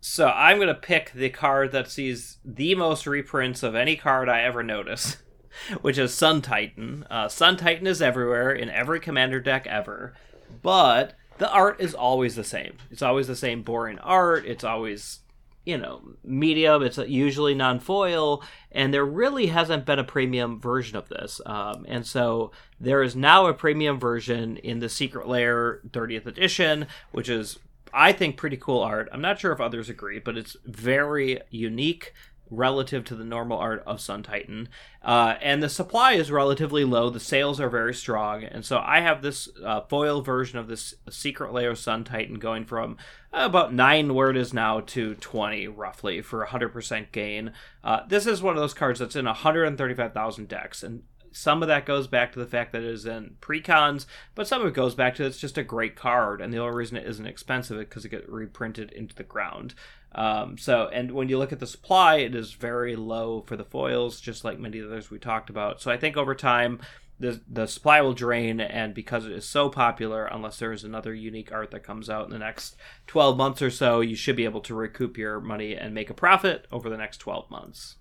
So I'm gonna pick the card that sees the most reprints of any card I ever notice, [laughs] which is Sun Titan. Uh, Sun Titan is everywhere in every commander deck ever, but the art is always the same. It's always the same boring art. It's always you know medium. It's usually non-foil, and there really hasn't been a premium version of this. Um, and so there is now a premium version in the Secret Lair 30th edition, which is I think pretty cool art. I'm not sure if others agree, but it's very unique relative to the normal art of Sun Titan. Uh, and the supply is relatively low. The sales are very strong. And so I have this uh, foil version of this Secret Lair Sun Titan going from about 9 where it is now to 20 roughly for 100% gain. Uh, this is one of those cards that's in 135,000 decks. And some of that goes back to the fact that it is in precons, but some of it goes back to it's just a great card, and the only reason it isn't expensive is because it gets reprinted into the ground. Um, so, and when you look at the supply, it is very low for the foils, just like many others we talked about. So, I think over time, the the supply will drain, and because it is so popular, unless there is another unique art that comes out in the next 12 months or so, you should be able to recoup your money and make a profit over the next 12 months.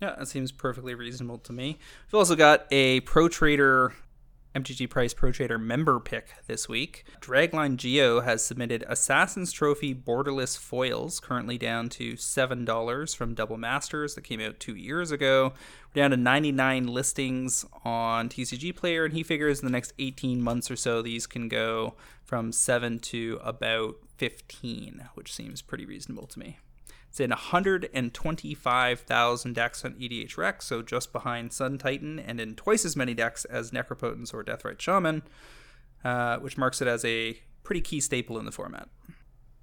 Yeah, that seems perfectly reasonable to me. We've also got a Pro Trader MTG Price Pro Trader member pick this week. Dragline Geo has submitted Assassin's Trophy borderless foils, currently down to $7 from Double Masters that came out two years ago. We're down to 99 listings on TCG Player, and he figures in the next 18 months or so, these can go from 7 to about 15, which seems pretty reasonable to me. It's in 125,000 decks on EDHREC, so just behind Sun Titan, and in twice as many decks as Necropotence or Deathrite Shaman, uh, which marks it as a pretty key staple in the format.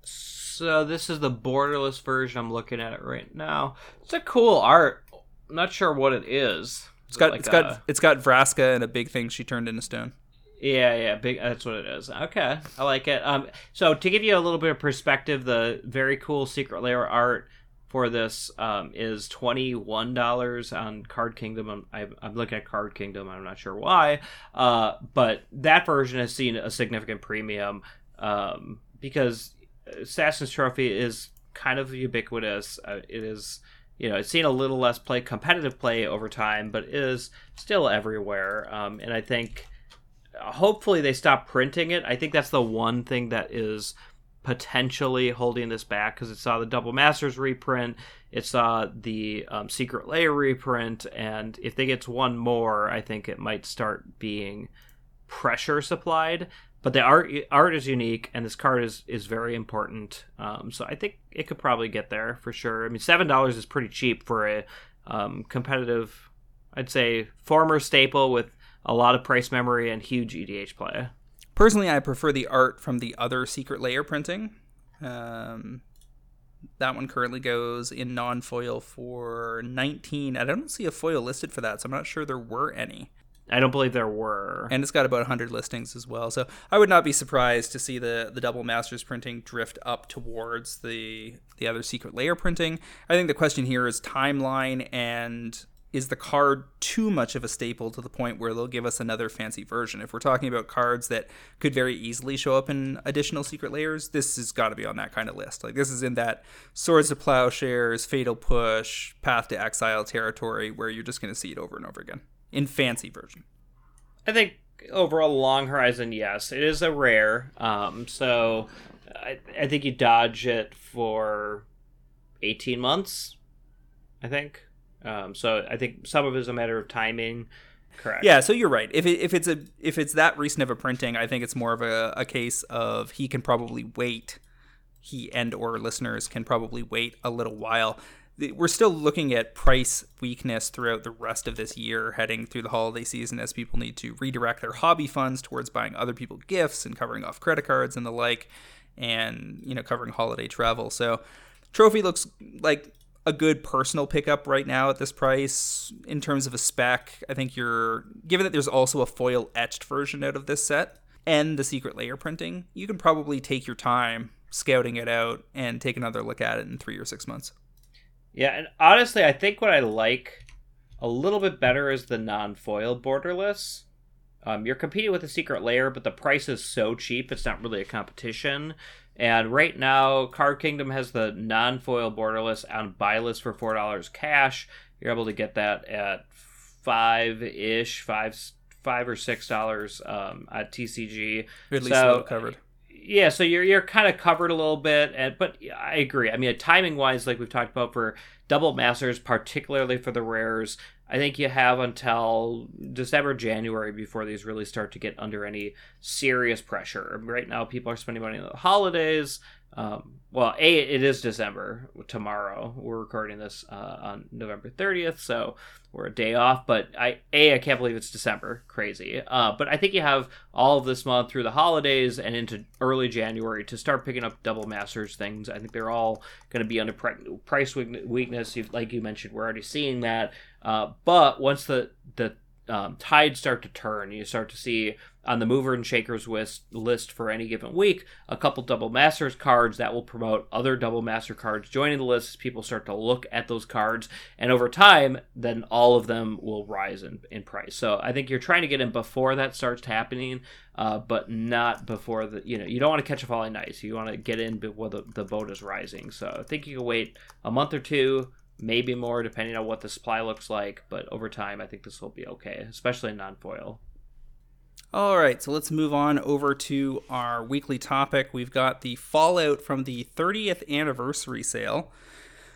So this is the borderless version. I'm looking at it right now. It's a cool art. I'm not sure what it is. It's got like it's a... got it's got Vraska and a big thing she turned into stone. Yeah, yeah, big. That's what it is. Okay, I like it. Um, so to give you a little bit of perspective, the very cool Secret lair art for this um, is twenty one dollars on Card Kingdom. I'm, I'm, looking at Card Kingdom. I'm not sure why, uh, but that version has seen a significant premium um, because Assassin's Trophy is kind of ubiquitous. Uh, it is you know, it's seen a little less play, competitive play over time, but is still everywhere. Um, and I think hopefully they stop printing it. I think that's the one thing that is potentially holding this back because it saw the Double Masters reprint, it saw the um, Secret Lair reprint, and if they get one more, I think it might start being pressure supplied. But the art art is unique, and this card is is very important. Um, so I think it could probably get there for sure. I mean, seven dollars is pretty cheap for a um, competitive, I'd say, former staple with a lot of price memory and huge EDH play. Personally, I prefer the art from the other Secret Lair printing. Um, that one currently goes in non foil for 19. I don't see a foil listed for that, so I'm not sure there were any. I don't believe there were. And it's got about 100 listings as well. So I would not be surprised to see the, the double masters printing drift up towards the the other secret lair printing. I think the question here is timeline and is the card too much of a staple to the point where they'll give us another fancy version? If we're talking about cards that could very easily show up in additional secret lairs, this has got to be on that kind of list. Like this is in that Swords of Plowshares, Fatal Push, Path to Exile territory where you're just going to see it over and over again in fancy version. I think overall long horizon, yes, it is a rare. Um, so I, I think you dodge it for 18 months. I think um, so I think some of it is a matter of timing. Correct. Yeah, so you're right. If it, if it's a if it's that recent of a printing, I think it's more of a, a case of he can probably wait. He and or listeners can probably wait a little while. We're still looking at price weakness throughout the rest of this year, heading through the holiday season, as people need to redirect their hobby funds towards buying other people gifts and covering off credit cards and the like, and you know covering holiday travel. So, trophy looks like a good personal pickup right now at this price in terms of a spec. I think you're given that there's also a foil etched version out of this set and the secret lair printing, you can probably take your time scouting it out and take another look at it in 3 or 6 months. Yeah, and honestly, I think what I like a little bit better is the non-foil borderless. Um, you're competing with a secret lair, but the price is so cheap, it's not really a competition. And right now, Card Kingdom has the non foil borderless on buy list for $4 cash. You're able to get that at five ish, five five or six dollars um, at TCG. At least so, covered. Yeah, so you're you're kind of covered a little bit, and but I agree. I mean, timing wise, like we've talked about for double masters, particularly for the rares, I think you have until December, January before these really start to get under any serious pressure. Right now, people are spending money on the holidays. Um, well, a it is December tomorrow. We're recording this uh, on November 30th, so we're a day off. But I a I can't believe it's December. Crazy. Uh, but I think you have all of this month through the holidays and into early January to start picking up double masters things. I think they're all going to be under price weakness. Like you mentioned, we're already seeing that. Uh, but once the the um, tides start to turn. You start to see on the mover and shakers list, for any given week a couple double masters cards that will promote other double master cards joining the list people start to look at those cards. And over time, then all of them will rise in, in price. So I think you're trying to get in before that starts happening, uh, but not before the, you know, you don't want to catch a falling knife. You want to get in before the, the boat is rising. So I think you can wait a month or two maybe more depending on what the supply looks like. But over time, I think this will be okay, especially non foil. All right, so let's move on over to our weekly topic. We've got the fallout from the 30th anniversary sale.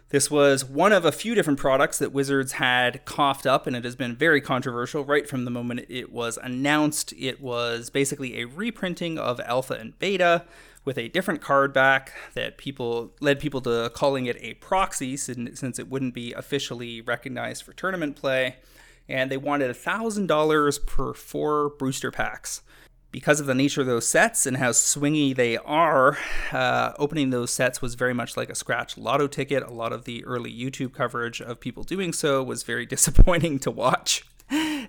This was one of a few different products that Wizards had coughed up, and it has been very controversial right from the moment it was announced. It was basically a reprinting of Alpha and Beta with a different card back that people led people to calling it a proxy since it wouldn't be officially recognized for tournament play. And they wanted $1,000 per four booster packs. Because of the nature of those sets and how swingy they are, uh, opening those sets was very much like a scratch lotto ticket. A lot of the early YouTube coverage of people doing so was very [laughs] disappointing to watch.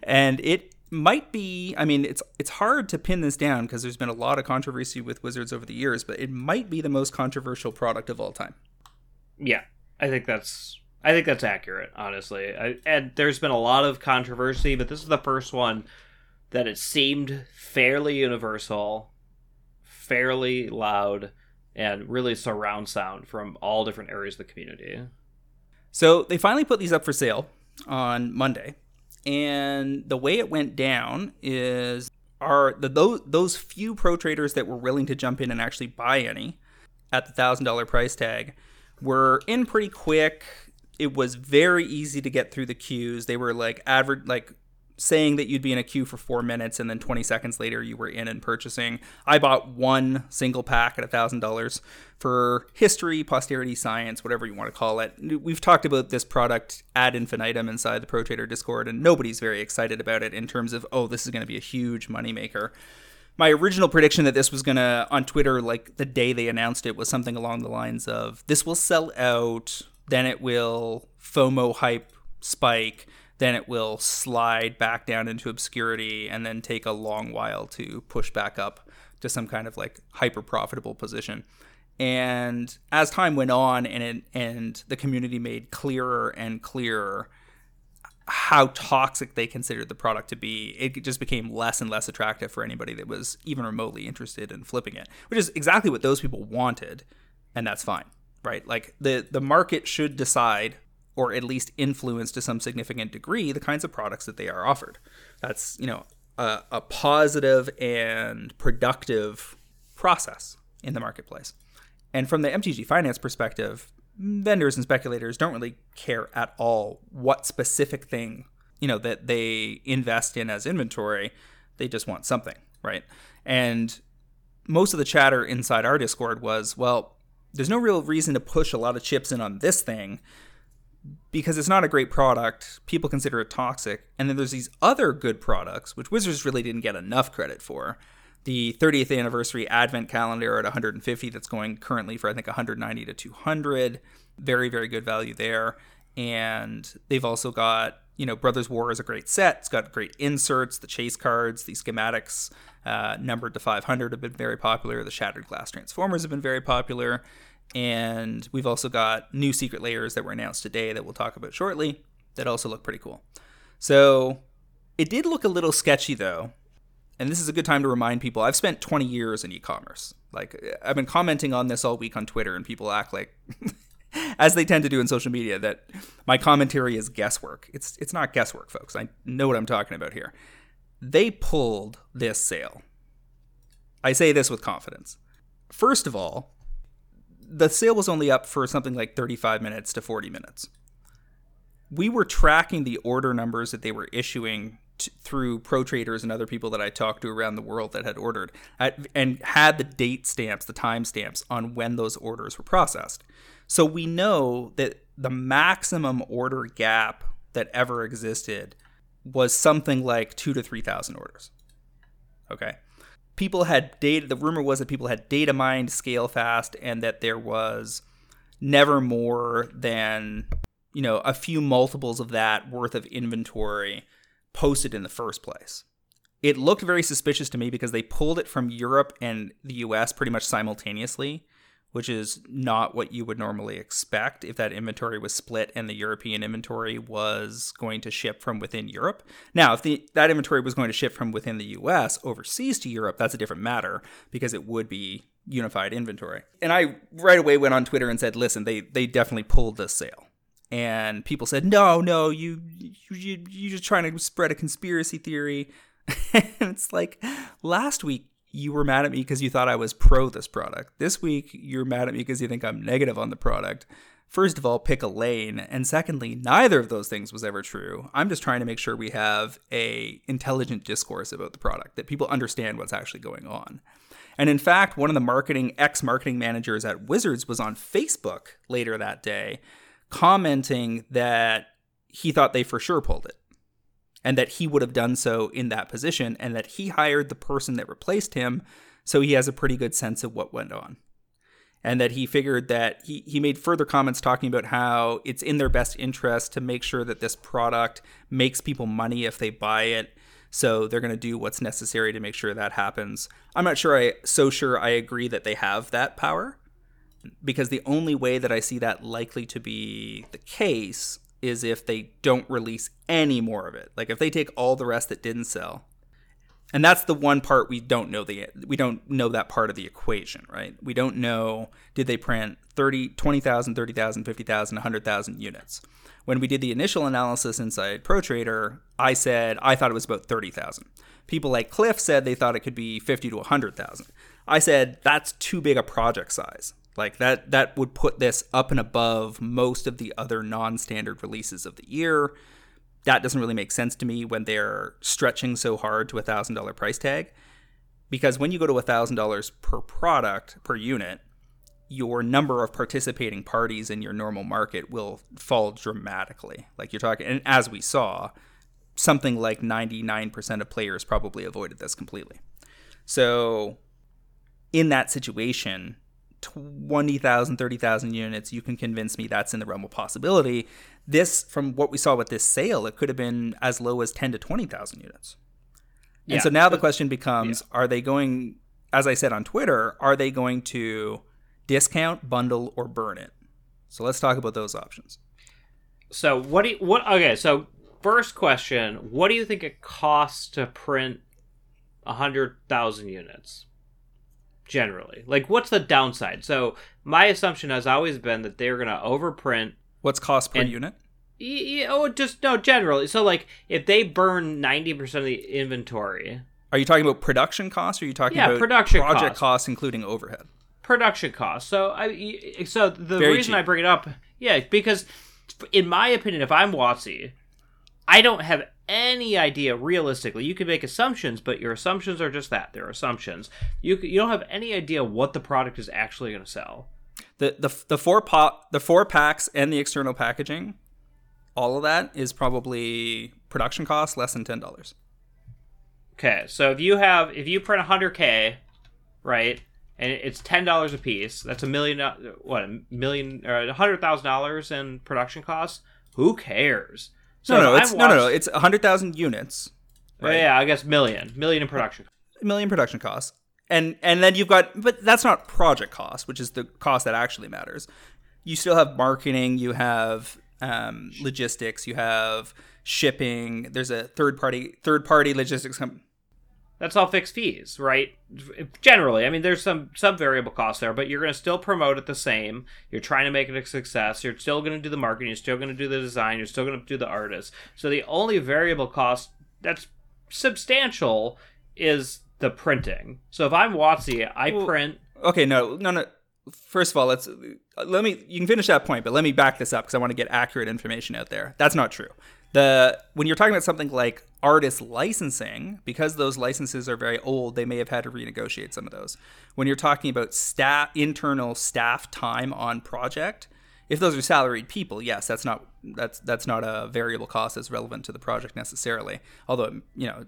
And it might be i mean it's it's hard to pin this down because there's been a lot of controversy with wizards over the years but it might be the most controversial product of all time yeah i think that's i think that's accurate honestly I, and there's been a lot of controversy but this is the first one that it seemed fairly universal fairly loud and really surround sound from all different areas of the community so they finally put these up for sale on monday and the way it went down is are the those those few pro traders that were willing to jump in and actually buy any at the thousand dollar price tag were in pretty quick. It was very easy to get through the queues. They were like average like saying that you'd be in a queue for four minutes and then 20 seconds later you were in and purchasing. I bought one single pack at $1,000 for history, posterity, science, whatever you want to call it. We've talked about this product ad infinitum inside the Pro Trader Discord, and nobody's very excited about it in terms of, oh, this is going to be a huge moneymaker. My original prediction that this was going to, on Twitter, like the day they announced it, was something along the lines of this will sell out, then it will FOMO hype spike then it will slide back down into obscurity and then take a long while to push back up to some kind of like hyper profitable position. And as time went on and it, and the community made clearer and clearer how toxic they considered the product to be, it just became less and less attractive for anybody that was even remotely interested in flipping it, which is exactly what those people wanted, and that's fine, right? Like the the market should decide or at least influence to some significant degree the kinds of products that they are offered. That's, you know, a, a positive and productive process in the marketplace. And from the MTG finance perspective, vendors and speculators don't really care at all what specific thing, you know, that they invest in as inventory. They just want something, right? And most of the chatter inside our Discord was, well, there's no real reason to push a lot of chips in on this thing because it's not a great product, people consider it toxic. And then there's these other good products, which Wizards really didn't get enough credit for. The 30th anniversary Advent calendar at 150, that's going currently for I think 190 to 200. Very, very good value there. And they've also got, you know, Brothers War is a great set. It's got great inserts, the chase cards, the schematics uh, numbered to 500 have been very popular. The Shattered Glass Transformers have been very popular. And we've also got new secret lairs that were announced today that we'll talk about shortly that also look pretty cool. So it did look a little sketchy though and this is a good time to remind people I've spent 20 years in e commerce. Like, I've been commenting on this all week on Twitter, and people act like, [laughs] as they tend to do in social media, that my commentary is guesswork. It's, it's not guesswork, folks. I know what I'm talking about here. They pulled this sale. I say this with confidence. First of all, the sale was only up for something like 35 minutes to 40 minutes. We were tracking the order numbers that they were issuing t- through pro traders and other people that I talked to around the world that had ordered at, and had the date stamps, the time stamps on when those orders were processed. So we know that the maximum order gap that ever existed was something like two to 3,000 orders. Okay people had data the rumor was that people had data mined Scalefast and that there was never more than you know a few multiples of that worth of inventory posted in the first place it looked very suspicious to me because they pulled it from Europe and the US pretty much simultaneously which is not what you would normally expect if that inventory was split and the European inventory was going to ship from within Europe. Now, if the, that inventory was going to ship from within the US overseas to Europe, that's a different matter because it would be unified inventory. And I right away went on Twitter and said, "Listen, they they definitely pulled this sale." And people said, "No, no, you you you're just trying to spread a conspiracy theory." [laughs] and it's like last week you were mad at me because you thought I was pro this product. This week, you're mad at me because you think I'm negative on the product. First of all, pick a lane, and secondly, neither of those things was ever true. I'm just trying to make sure we have a intelligent discourse about the product that people understand what's actually going on. And in fact, one of the marketing ex marketing managers at Wizards was on Facebook later that day commenting that he thought they for sure pulled it and that he would have done so in that position, and that he hired the person that replaced him, so he has a pretty good sense of what went on. And that he figured that he, he made further comments talking about how it's in their best interest to make sure that this product makes people money if they buy it. So they're going to do what's necessary to make sure that happens. I'm not sure I so sure I agree that they have that power because the only way that I see that likely to be the case is if they don't release any more of it. Like if they take all the rest that didn't sell. And that's the one part we don't know the we don't know that part of the equation, right? We don't know did they print 30 20,000, 30,000, 50,000, 100,000 units. When we did the initial analysis inside ProTrader, I said I thought it was about 30,000. People like Cliff said they thought it could be 50 to 100,000. I said that's too big a project size. Like that that would put this up and above most of the other non-standard releases of the year. That doesn't really make sense to me when they're stretching so hard to a thousand dollar price tag. Because when you go to a thousand dollars per product per unit, your number of participating parties in your normal market will fall dramatically. Like you're talking, and as we saw, something like 99% of players probably avoided this completely. So, in that situation, 20,000, 30,000 units, you can convince me that's in the realm of possibility. This, from what we saw with this sale, it could have been as low as 10 to 20,000 units. And so now the question becomes yeah. are they going, as I said on Twitter, are they going to discount, bundle, or burn it? So let's talk about those options. So, what do you, what, okay, so first question what do you think it costs to print 100,000 units? Generally. Like, what's the downside? So, my assumption has always been that they're going to overprint. What's cost per and, unit? Yeah, oh, just no, generally. So, like, if they burn 90% of the inventory. Are you talking about production costs or are you talking yeah, about production project costs. costs including overhead? Production costs. So, I, so the Very reason cheap. I bring it up, yeah, because in my opinion, if I'm WotC, I don't have any idea realistically. You can make assumptions, but your assumptions are just that. They're assumptions. You you don't have any idea what the product is actually going to sell. The the the four pot the four packs and the external packaging, all of that is probably production cost less than ten dollars. Okay, so if you have if you print hundred k, right, and it's ten dollars a piece, that's a million. Uh, what a million or a hundred thousand dollars in production costs. Who cares? So no, no, it's, watched... no, no, no. It's hundred thousand units. Right? Yeah, I guess million, million in production. A million production costs, and and then you've got, but that's not project cost, which is the cost that actually matters. You still have marketing, you have um, logistics, you have shipping. There's a third party third party logistics company. That's all fixed fees, right? Generally, I mean, there's some some variable costs there, but you're going to still promote it the same. You're trying to make it a success. You're still going to do the marketing. You're still going to do the design. You're still going to do the artist. So the only variable cost that's substantial is the printing. So if I'm WotC, I well, print. Okay, no, no, no. First of all, let's let me. You can finish that point, but let me back this up because I want to get accurate information out there. That's not true. The when you're talking about something like artist licensing, because those licenses are very old, they may have had to renegotiate some of those. When you're talking about staff, internal staff time on project, if those are salaried people, yes, that's not that's that's not a variable cost that's relevant to the project necessarily. Although you know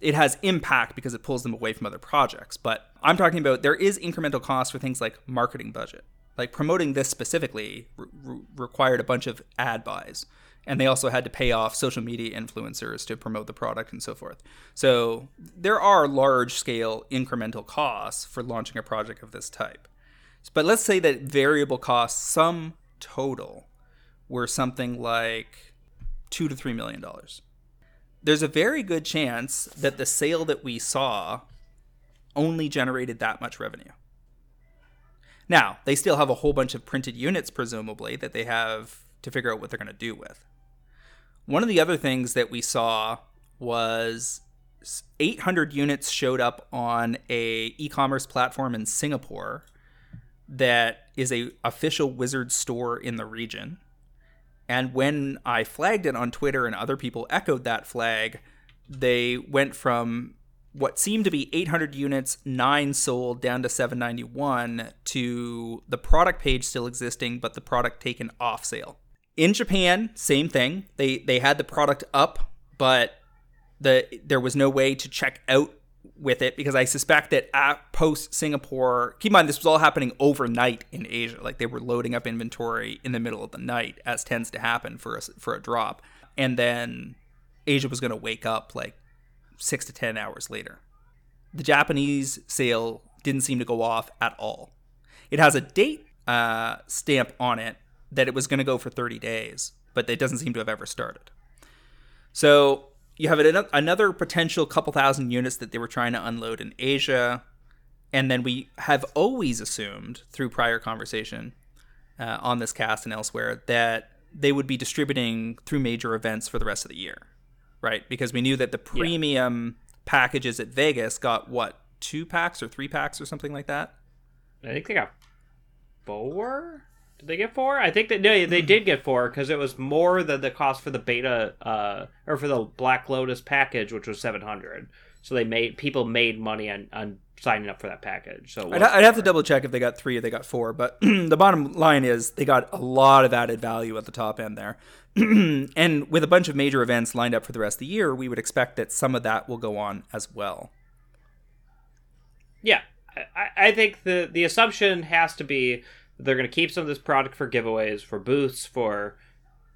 it has impact because it pulls them away from other projects. But I'm talking about there is incremental cost for things like marketing budget. Like promoting this specifically re- required a bunch of ad buys. And they also had to pay off social media influencers to promote the product and so forth. So there are large scale incremental costs for launching a project of this type. But let's say that variable costs, sum total, were something like two to three million dollars there's a very good chance that the sale that we saw only generated that much revenue. Now, they still have a whole bunch of printed units, presumably, that they have to figure out what they're going to do with. One of the other things that we saw was 800 units showed up on a e-commerce platform in Singapore that is a official Wizard store in the region. And when I flagged it on Twitter and other people echoed that flag, they went from what seemed to be 800 units, nine sold down to 791 to the product page still existing, but the product taken off sale. In Japan, same thing. They they had the product up, but the there was no way to check out with it because I suspect that at post Singapore, keep in mind this was all happening overnight in Asia. Like they were loading up inventory in the middle of the night, as tends to happen for a, for a drop, and then Asia was going to wake up like six to ten hours later. The Japanese sale didn't seem to go off at all. It has a date uh, stamp on it that it was going to go for 30 days, but it doesn't seem to have ever started. So you have another potential couple thousand units that they were trying to unload in Asia. And then we have always assumed through prior conversation uh, on this cast and elsewhere that they would be distributing through major events for the rest of the year, right? Because we knew that the premium yeah. packages at Vegas got what, two packs or three packs or something like that? I think they got four. Did they get four? I think that no, they did get four because it was more than the cost for the beta uh, or for the Black Lotus package, which was seven hundred. So they made people made money on, on signing up for that package. So I'd, I'd have to double check if they got three or they got four, but [clears throat] the bottom line is they got a lot of added value at the top end there. [clears throat] and with a bunch of major events lined up for the rest of the year, we would expect that some of that will go on as well. Yeah, I, I think the the assumption has to be they're going to keep some of this product for giveaways, for booths, for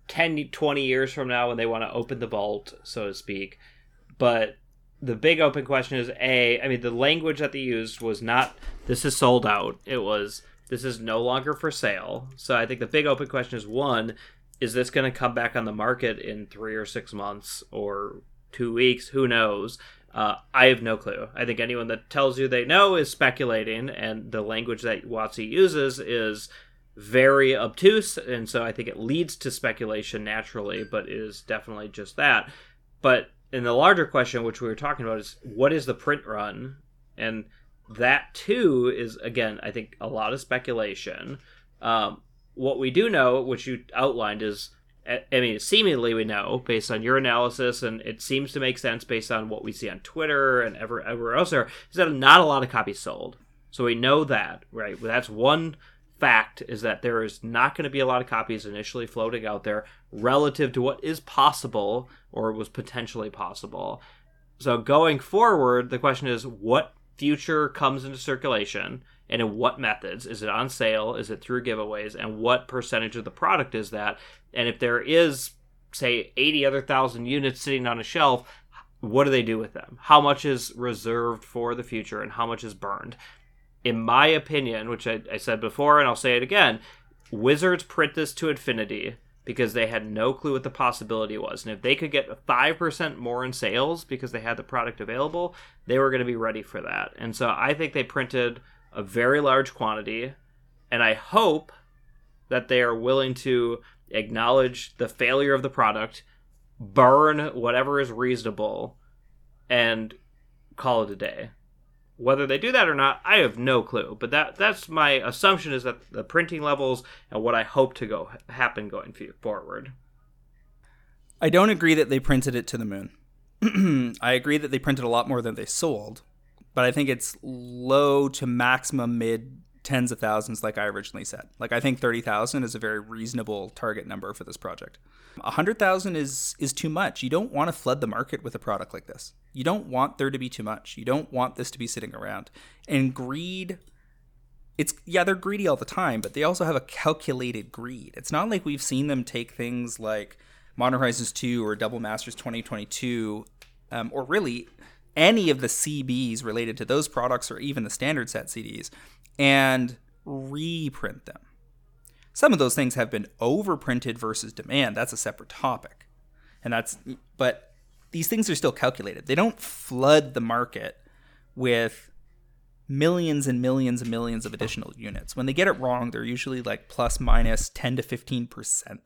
10, 20 years from now when they want to open the vault, so to speak. But the big open question is A, I mean, the language that they used was not, this is sold out. It was, this is no longer for sale. So I think the big open question is one, is this going to come back on the market in three or six months or two weeks? Who knows? Uh, I have no clue. I think anyone that tells you they know is speculating, and the language that WotC uses is very obtuse, and so I think it leads to speculation naturally, but is definitely just that. But in the larger question, which we were talking about, is what is the print run? And that too is, again, I think a lot of speculation. Um, what we do know, which you outlined, is I mean, seemingly we know based on your analysis, and it seems to make sense based on what we see on Twitter and ever everywhere else. There is that not a lot of copies sold, so we know that right. That's one fact is that there is not going to be a lot of copies initially floating out there relative to what is possible or was potentially possible. So going forward, the question is what future comes into circulation and in what methods is it on sale is it through giveaways and what percentage of the product is that and if there is say 80 other thousand units sitting on a shelf what do they do with them how much is reserved for the future and how much is burned in my opinion which I, I said before and i'll say it again wizards print this to infinity because they had no clue what the possibility was. And if they could get 5% more in sales because they had the product available, they were going to be ready for that. And so I think they printed a very large quantity. And I hope that they are willing to acknowledge the failure of the product, burn whatever is reasonable, and call it a day. Whether they do that or not, I have no clue. But that that's my assumption is that the printing levels and what I hope to go happen going forward. I don't agree that they printed it to the moon. [clears throat] I agree that they printed a lot more than they sold, but I think it's low to maximum mid tens of thousands like I originally said. Like I think 30,000 is a very reasonable target number for this project. 100,000 is is too much. You don't want to flood the market with a product like this. You don't want there to be too much. You don't want this to be sitting around. And greed it's yeah, they're greedy all the time, but they also have a calculated greed. It's not like we've seen them take things like Modern Horizons 2 or Double Masters 2022 um, or really any of the CBs related to those products or even the standard set CDs and reprint them. Some of those things have been overprinted versus demand. That's a separate topic. And that's, but these things are still calculated. They don't flood the market with millions and millions and millions of additional units. When they get it wrong, they're usually like plus minus 10 to 15%.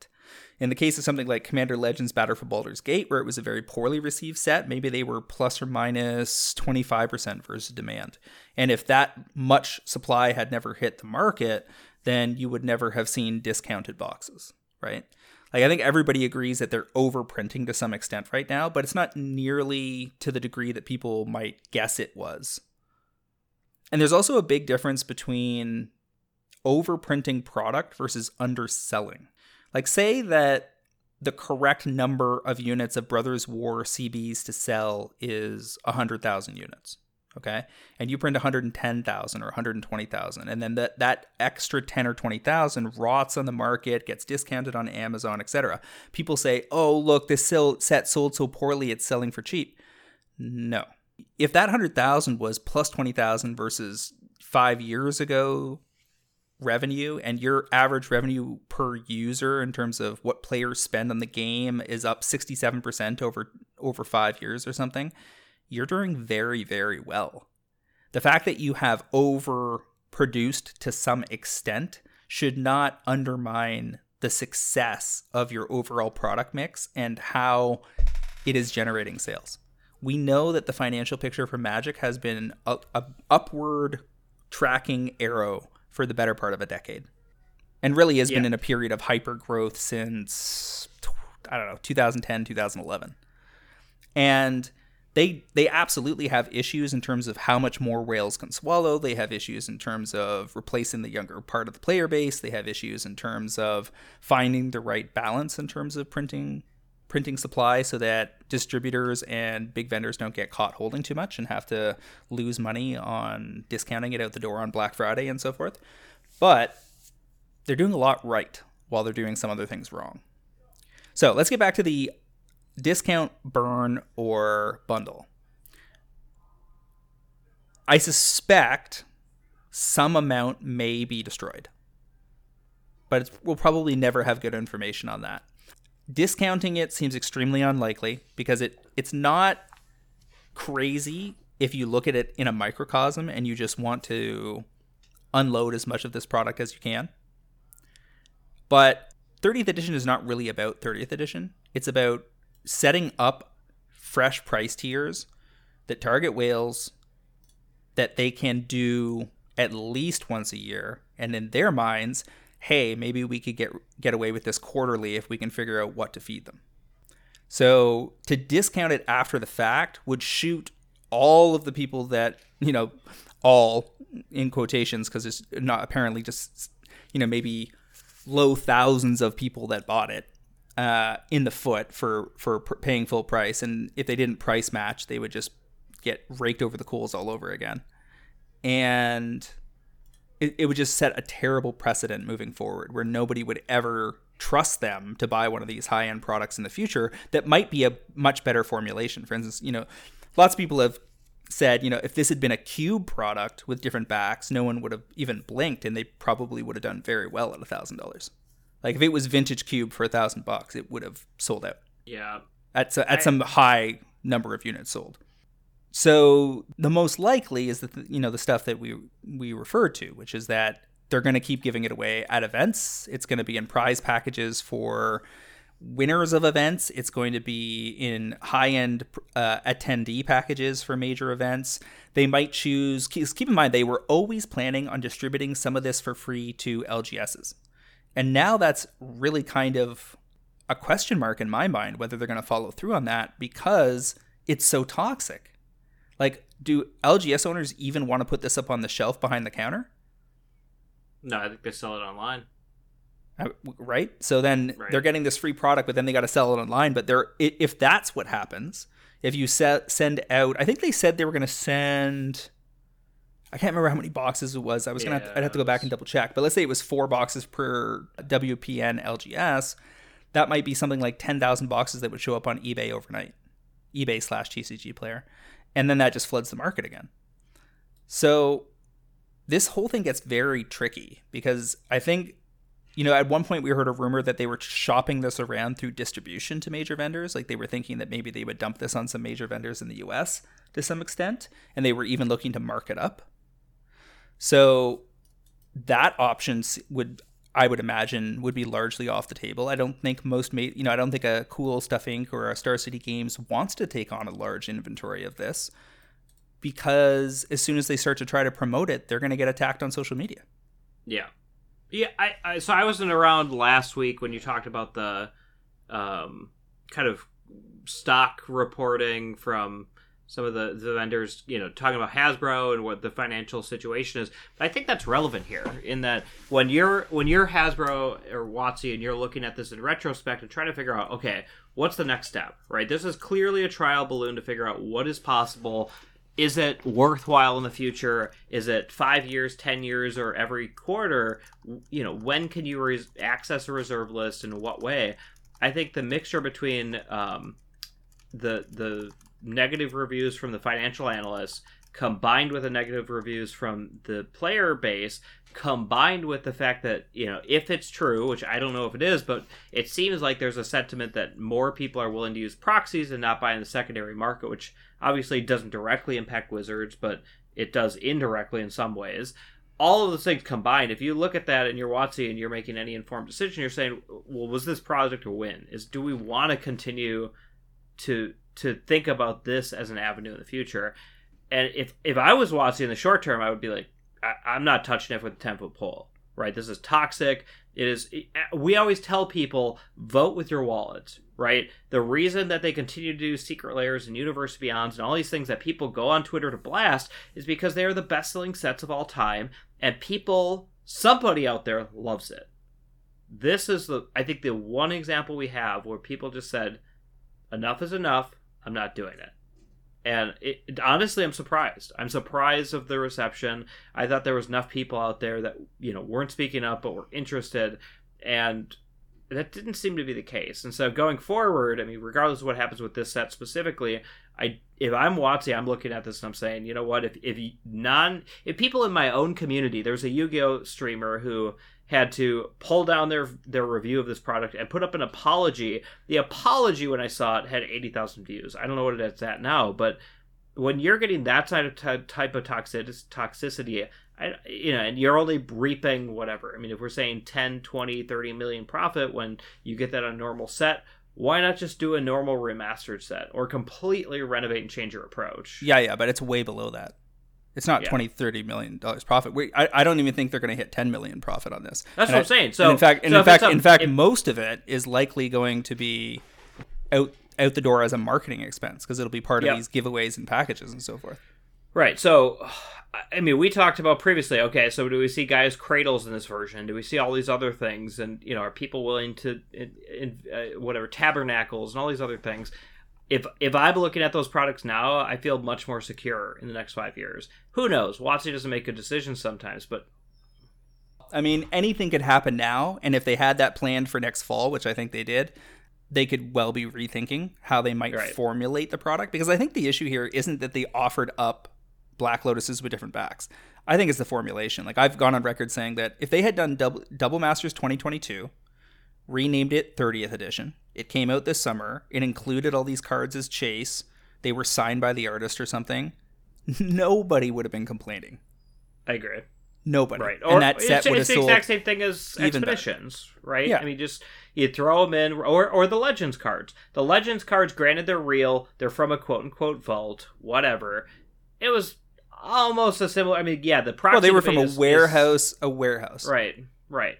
In the case of something like Commander Legends Battle for Baldur's Gate, where it was a very poorly received set, maybe they were plus or minus 25% versus demand. And if that much supply had never hit the market, then you would never have seen discounted boxes, right? Like I think everybody agrees that they're overprinting to some extent right now, but it's not nearly to the degree that people might guess it was. And there's also a big difference between overprinting product versus underselling. Like say that the correct number of units of Brothers War CBs to sell is 100,000 units okay? And you print 110000 or 120000 and then that, that extra 10 or 20000 rots on the market gets discounted on amazon etc people say oh look this set sold so poorly it's selling for cheap. No. If that 100000 was plus 20000 versus five years ago revenue and your average revenue per user in terms of what players spend on the game is up 67% over over 5 years or something you're doing very, very well. The fact that you have overproduced to some extent should not undermine the success of your overall product mix and how it is generating sales. We know that the financial picture for Magic has been a, a upward tracking arrow for the better part of a decade. And really has yeah. been in a period of hyper growth since I don't know, 2010, 2011. And they they absolutely have issues in terms of how much more whales can swallow. They have issues in terms of replacing the younger part of the player base. They have issues in terms of finding the right balance in terms of printing printing supply so that distributors and big vendors don't get caught holding too much and have to lose money on discounting it out the door on Black Friday and so forth. But they're doing a lot right while they're doing some other things wrong. So let's get back to the discount, burn, or bundle. I suspect some amount may be destroyed, but we'll probably never have good information on that. Discounting it seems extremely unlikely because it it's not crazy if you look at it in a microcosm and you just want to unload as much of this product as you can. But 30th edition is not really about 30th edition. It's about setting up fresh price tiers that target whales that they can do at least once a year and in their minds hey maybe we could get get away with this quarterly if we can figure out what to feed them. So to discount it after the fact would shoot all of the people that you know all in quotations because it's not apparently just you know maybe low thousands of people that bought it uh, in the foot for for paying full price, and if they didn't price match, they would just get raked over the coals all over again, and it, it would just set a terrible precedent moving forward, where nobody would ever trust them to buy one of these high end products in the future that might be a much better formulation. For instance, you know, lots of people have said, you know, if this had been a cube product with different backs, no one would have even blinked and they probably would have done very well at a thousand dollars. Like if it was vintage cube for a thousand bucks, it would have sold out. Yeah. At, at I- some high number of units sold. So the most likely is that you know the stuff that we we referred to, which is that they're going to keep giving it away at events. It's going to be in prize packages for winners of events. It's going to be in high end uh, attendee packages for major events. They might choose. Keep in mind they were always planning on distributing some of this for free to LGSs, and now that's really kind of a question mark in my mind whether they're going to follow through on that because it's so toxic. Like, do LGS owners even want to put this up on the shelf behind the counter? No, I think they sell it online. Uh, Right? So then Right. they're getting this free product, but then they got to sell it online. But they're if that's what happens, if you se- send out, I think they said they were going to send. I can't remember how many boxes it was. I was gonna, have to, I'd have to go back and double check. But let's say it was four boxes per WPN LGS. That might be something like ten thousand boxes that would show up on eBay overnight, eBay slash TCG player, and then that just floods the market again. So this whole thing gets very tricky because I think you know, at one point we heard a rumor that they were shopping this around through distribution to major vendors. Like they were thinking that maybe they would dump this on some major vendors in the US to some extent, and they were even looking to mark it up. So that option would I would imagine would be largely off the table. I don't think most ma- you know, I don't think a Cool Stuff Inc. or a Star City Games wants to take on a large inventory of this because as soon as they start to try to promote it, they're going to get attacked on social media. Yeah, yeah. I, I so I wasn't around last week when you talked about the um, kind of stock reporting from some of the, the vendors, you know, talking about Hasbro and what the financial situation is. But I think that's relevant here in that when you're when you're Hasbro or WotC and you're looking at this in retrospect and trying to figure out, okay, what's the next step, right? This is clearly a trial balloon to figure out what is possible. Is it worthwhile in the future? Is it five years, ten years, or every quarter? You know, when can you res- access a reserve list and in what way? I think the mixture between um, the the negative reviews from the financial analysts combined with the negative reviews from the player base combined with the fact that you know if it's true which i don't know if it is but it seems like there's a sentiment that more people are willing to use proxies and not buy in the secondary market which obviously doesn't directly impact wizards but it does indirectly in some ways all of those things combined, if you look at that and you're watching and you're making any informed decision, you're saying, well, was this project a win? Is do we want to continue to to think about this as an avenue in the future? And if if I was watching in the short term, I would be like, I, I'm not touching it with a ten foot pole. Right? This is toxic. It is. We always tell people vote with your wallet. Right? The reason that they continue to do secret lairs and universe beyonds and all these things that people go on Twitter to blast is because they are the best selling sets of all time, and people, somebody out there loves it. This is the, I think, the one example we have where people just said, enough is enough. I'm not doing it. And it, honestly, I'm surprised. I'm surprised of the reception. I thought there was enough people out there that you know weren't speaking up but were interested, and that didn't seem to be the case. And so going forward, I mean, regardless of what happens with this set specifically, I if I'm WotC, I'm looking at this and I'm saying, you know what? If if non if people in my own community, there's a Yu-Gi-Oh streamer who had to pull down their their review of this product and put up an apology. The apology when I saw it had 80,000 views. I don't know what it's at now, but when you're getting that type of ty- type of toxic- toxicity, I, you know, and you're only reaping whatever. I mean, if we're saying 10, 20, 30 million profit when you get that on normal set, why not just do a normal remastered set or completely renovate and change your approach? Yeah, yeah, but it's way below that. It's not Yeah. twenty, thirty million dollars profit. We, I, I don't even think they're going to hit 10 million profit on this. That's And what I- I'm saying. So in fact, and in if it's fact, in fact, most of it is likely going to be out out the door as a marketing expense because it'll be part Yep. of these giveaways and packages and so forth. Right. So, I mean, we talked about previously. Okay, so do we see Gaea's Cradles in this version? Do we see all these other things? And you know, are people willing to, in, in, uh, whatever tabernacles and all these other things? If if I'm looking at those products now, I feel much more secure in the next five years. Who knows? WotC doesn't make good decisions sometimes, but I mean, anything could happen now, and if they had that planned for next fall, which I think they did, they could well be rethinking how they might Right. formulate the product. Because I think the issue here isn't that they offered up Black Lotuses with different backs. I think it's the formulation. Like I've gone on record saying that if they had done double, double Masters 2022 renamed it 30th edition. It came out this summer. It included all these cards as chase. They were signed by the artist or something. [laughs] Nobody would have been complaining. I agree. Nobody. Right. and that set it's, would it's the exact same thing as even better. expeditions, right? Yeah. I mean, just you throw them in, or or the legends cards. The legends cards, granted, they're real. They're from a quote unquote vault, whatever. It was almost a similar. I mean, yeah, the proxy well, they were from a is- is- warehouse, a warehouse. Right, right.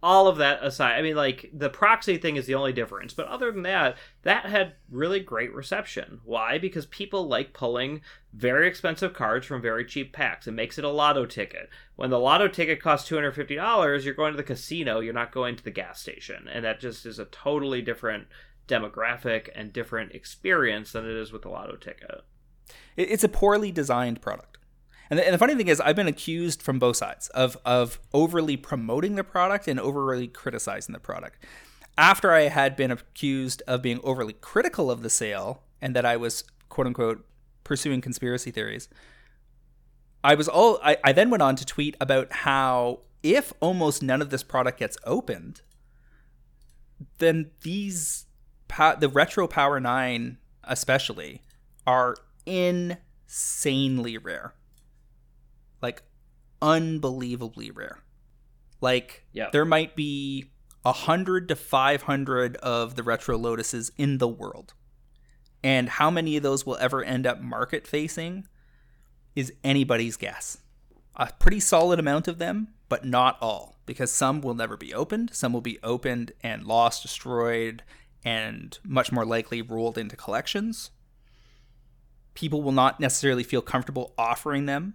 All of that aside, I mean, like the proxy thing is the only difference. But other than that, that had really great reception. Why? Because people like pulling very expensive cards from very cheap packs. It makes it a lotto ticket. When the lotto ticket costs two hundred fifty dollars, you're going to the casino. You're not going to the gas station, and that just is a totally different demographic and different experience than it is with the lotto ticket. It's a poorly designed product. And the, and the funny thing is, I've been accused from both sides of of overly promoting the product and overly criticizing the product. After I had been accused of being overly critical of the sale and that I was quote unquote pursuing conspiracy theories, I was all I, I then went on to tweet about how if almost none of this product gets opened, then these the retro Power Nine especially are insanely rare, like unbelievably rare. Like Yeah. there might be a hundred to five hundred of the retro lotuses in the world, and how many of those will ever end up market facing is anybody's guess. A pretty solid amount of them, but not all, because some will never be opened, some will be opened and lost, destroyed, and much more likely rolled into collections. People will not necessarily feel comfortable offering them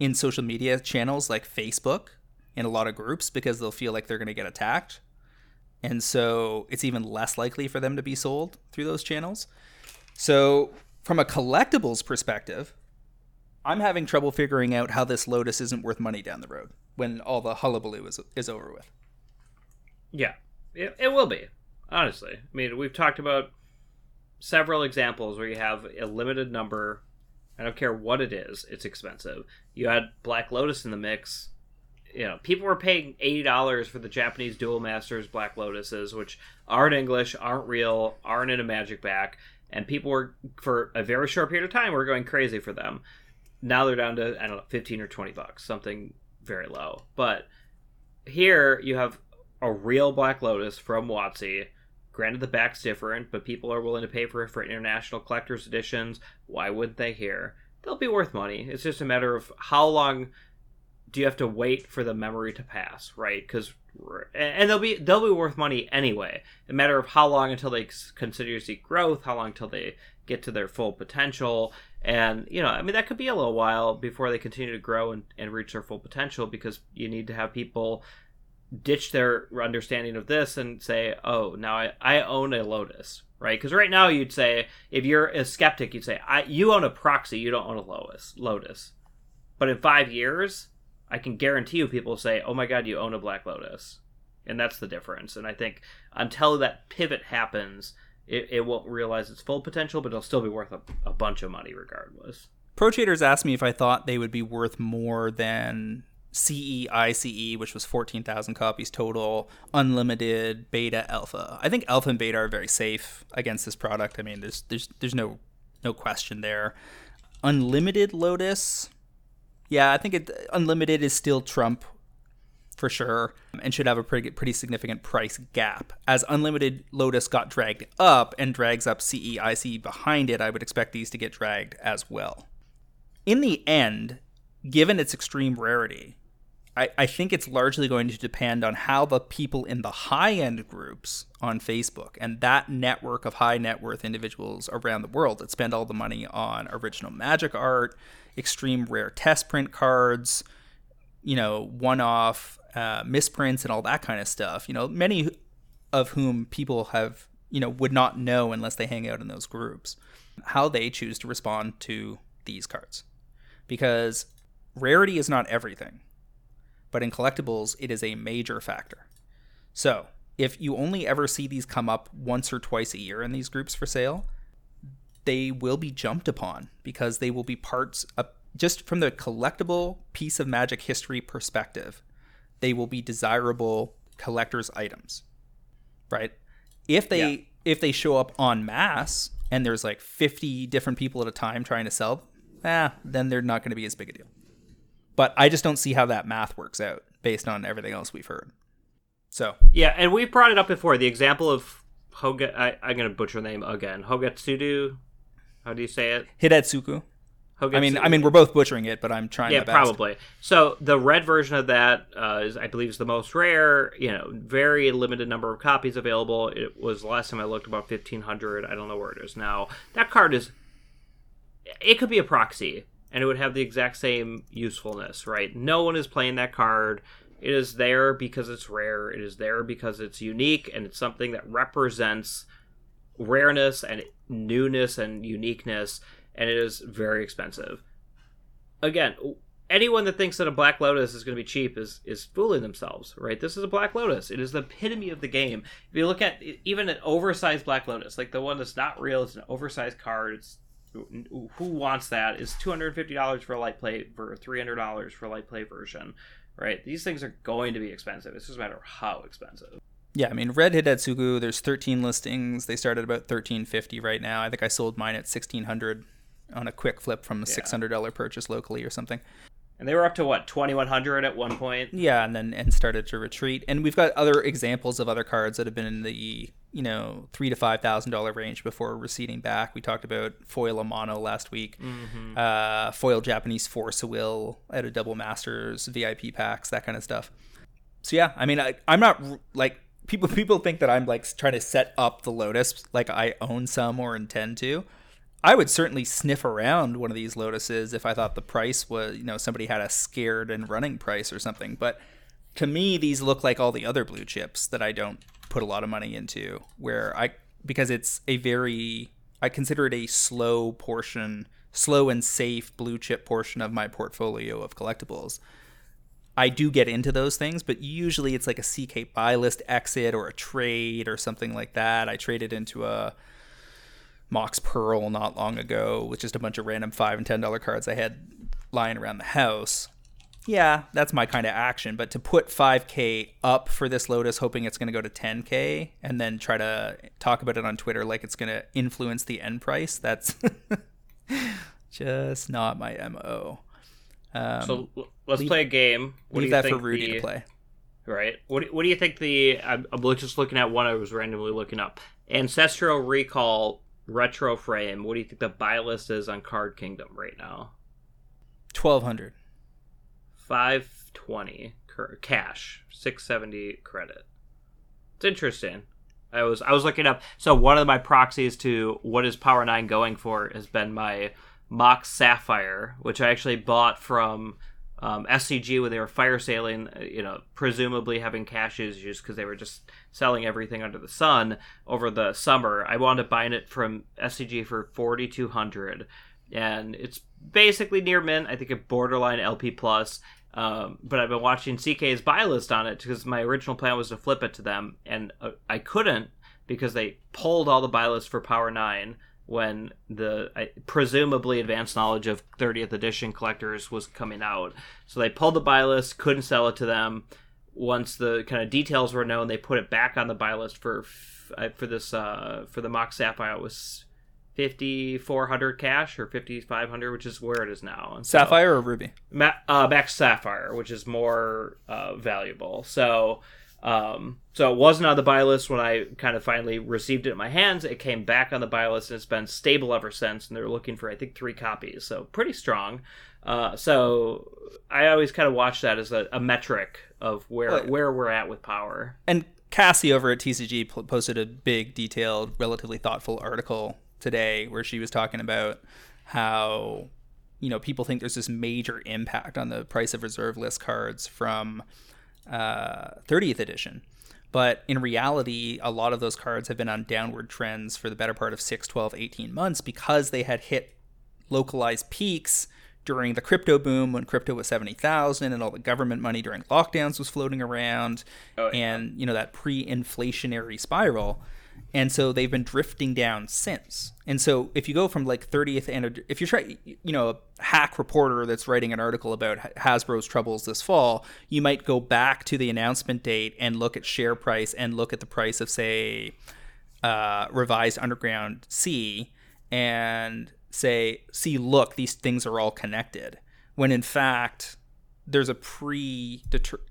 in social media channels like Facebook in a lot of groups because they'll feel like they're going to get attacked. And so it's even less likely for them to be sold through those channels. So, from a collectibles perspective, I'm having trouble figuring out how this Lotus isn't worth money down the road when all the hullabaloo is, is over with. Yeah, it, it will be. Honestly, I mean, we've talked about several examples where you have a limited number. I don't care what it is; it's expensive. You had Black Lotus in the mix. You know, people were paying eighty dollars for the Japanese Dual Masters Black Lotuses, which aren't English, aren't real, aren't in a magic back, and people were for a very short period of time were going crazy for them. Now they're down to I don't know, fifteen or twenty bucks, something very low. But here you have a real Black Lotus from WotC. Granted, the back's different, but people are willing to pay for it for international collector's editions. Why wouldn't they here? They'll be worth money. It's just a matter of how long do you have to wait for the memory to pass, right? Because and they'll be they'll be worth money anyway. A matter of how long until they consider see growth, how long until they get to their full potential, and you know, I mean, that could be a little while before they continue to grow and, and reach their full potential because you need to have people ditch their understanding of this and say, oh, now I, I own a Lotus, right? Because right now you'd say, if you're a skeptic, you'd say, I you own a proxy, you don't own a Lotus. Lotus. But in five years, I can guarantee you people say, oh my god, you own a Black Lotus. And that's the difference. And I think until that pivot happens, it, it won't realize its full potential, but it'll still be worth a, a bunch of money regardless. Pro Traders asked me if I thought they would be worth more than CE ICE, which was 14,000 copies total, unlimited, beta, alpha. I think alpha and beta are very safe against this product. I mean, there's there's there's no no question there. Unlimited Lotus, yeah, I think it unlimited is still Trump for sure and should have a pretty pretty significant price gap. As unlimited Lotus got dragged up and drags up CEICE behind it, I would expect these to get dragged as well. In the end, given its extreme rarity, I, I think it's largely going to depend on how the people in the high end groups on Facebook and that network of high net worth individuals around the world that spend all the money on original magic art, extreme rare test print cards, you know, one off uh, misprints and all that kind of stuff, you know, many of whom people have, you know, would not know unless they hang out in those groups, how they choose to respond to these cards. Because rarity is not everything but in collectibles, it is a major factor. So, if you only ever see these come up once or twice a year in these groups for sale, they will be jumped upon because they will be parts of just from the collectible piece of magic history perspective, they will be desirable collector's items. right? If they yeah. if they show up en masse and there's like 50 different people at a time trying to sell, ah, then they're not going to be as big a deal. But I just don't see how that math works out based on everything else we've heard. So yeah, and we've brought it up before. The example of Hoga, I, am going to butcher the name again. Hogatsudu. How do you say it? Hogatsudu. I mean, I mean, we're both butchering it, but I'm trying. To Yeah, probably. So the red version of that uh, is, I believe, is the most rare. You know, very limited number of copies available. It was last time I looked about 1,500. I don't know where it is now. That card is. It could be a proxy, and it would have the exact same usefulness, right? No one is playing that card. It is there because it's rare. It is there because it's unique, and it's something that represents rareness and newness and uniqueness and it is very expensive. Again, anyone that thinks that a Black Lotus is going to be cheap is is fooling themselves, right? This is a Black Lotus. It is the epitome of the game. If you look at even an oversized Black Lotus, like the one that's not real, it's an oversized card. It's who wants that? Is two hundred fifty dollars for a light play for three hundred dollars for a light play version, right? These things are going to be expensive. It's just a matter of how expensive. Yeah, I mean, Red Hidetsugu, there's 13 listings. They start at about 1350 right now. I think I sold mine at 1600 on a quick flip from a $600 purchase locally or something. And they were up to what 2100 at one point. Yeah, and then and started to retreat. And we've got other examples of other cards that have been in the you know three to five thousand dollar range before receding back. We talked about foil Amano last week, mm-hmm. uh, foil Japanese Force Will at a double masters VIP packs, that kind of stuff. So yeah, I mean, I, I'm not like people people think that I'm like trying to set up the Lotus like I own some or intend to. I would certainly sniff around one of these Lotuses if I thought the price was, you know, somebody had a scared and running price or something. But to me, these look like all the other blue chips that I don't put a lot of money into, where I, because it's a very, I consider it a slow portion, slow and safe blue chip portion of my portfolio of collectibles. I do get into those things, but usually it's like a CK buy list exit or a trade or something like that. I traded into a Mox Pearl not long ago with just a bunch of random five and ten dollar cards I had lying around the house. Yeah, that's my kind of action. But to put 5K up for this Lotus, hoping it's going to go to 10K, and then try to talk about it on Twitter like it's going to influence the end price, that's [laughs] just not my MO. Um, so let's leave, play a game. What leave that for Rudy the, to play. Right. What, what do you think the. I'm, I'm just looking at one I was randomly looking up. Ancestral Recall retro frame, what do you think the buy list is on Card Kingdom right now? Twelve hundred. Five twenty cash, six seventy credit. It's interesting. I was I was looking up. So one of my proxies to what is Power Nine going for has been my Mox Sapphire, which I actually bought from um, SCG when they were fire sailing, uh, you know, presumably having cash issues because they were just selling everything under the sun over the summer. I wound up buying it from SCG for forty two hundred, and it's basically near mint. I think a borderline LP plus. Um, but I've been watching CK's buy list on it because my original plan was to flip it to them, and uh, I couldn't because they pulled all the buy lists for Power Nine when the I, presumably advanced knowledge of 30th edition collectors was coming out. So they pulled the buy list, couldn't sell it to them. Once the kind of details were known, they put it back on the buy list for for this uh, for the Mox Sapphire. It was 5400 cash or 5500 which is where it is now and sapphire so, or ruby Ma- uh, Mox sapphire which is more uh, valuable so um, so it wasn't on the buy list when I kind of finally received it in my hands. It came back on the buy list and it's been stable ever since. And they're looking for I think three copies, so pretty strong. Uh, so I always kind of watch that as a, a metric of where where we're at with power. And Cassie over at TCG posted a big, detailed, relatively thoughtful article today where she was talking about how you know people think there's this major impact on the price of reserve list cards from uh, 30th edition. But in reality, a lot of those cards have been on downward trends for the better part of 6, 12, 18 months because they had hit localized peaks during the crypto boom when crypto was 70,000 and all the government money during lockdowns was floating around oh, yeah. and, you know, that pre-inflationary spiral. And so they've been drifting down since. And so if you go from like 30th and if you're trying, you know, a hack reporter that's writing an article about Hasbro's troubles this fall, you might go back to the announcement date and look at share price and look at the price of say uh, revised Underground Sea and say, see, look, these things are all connected. When in fact, there's a pre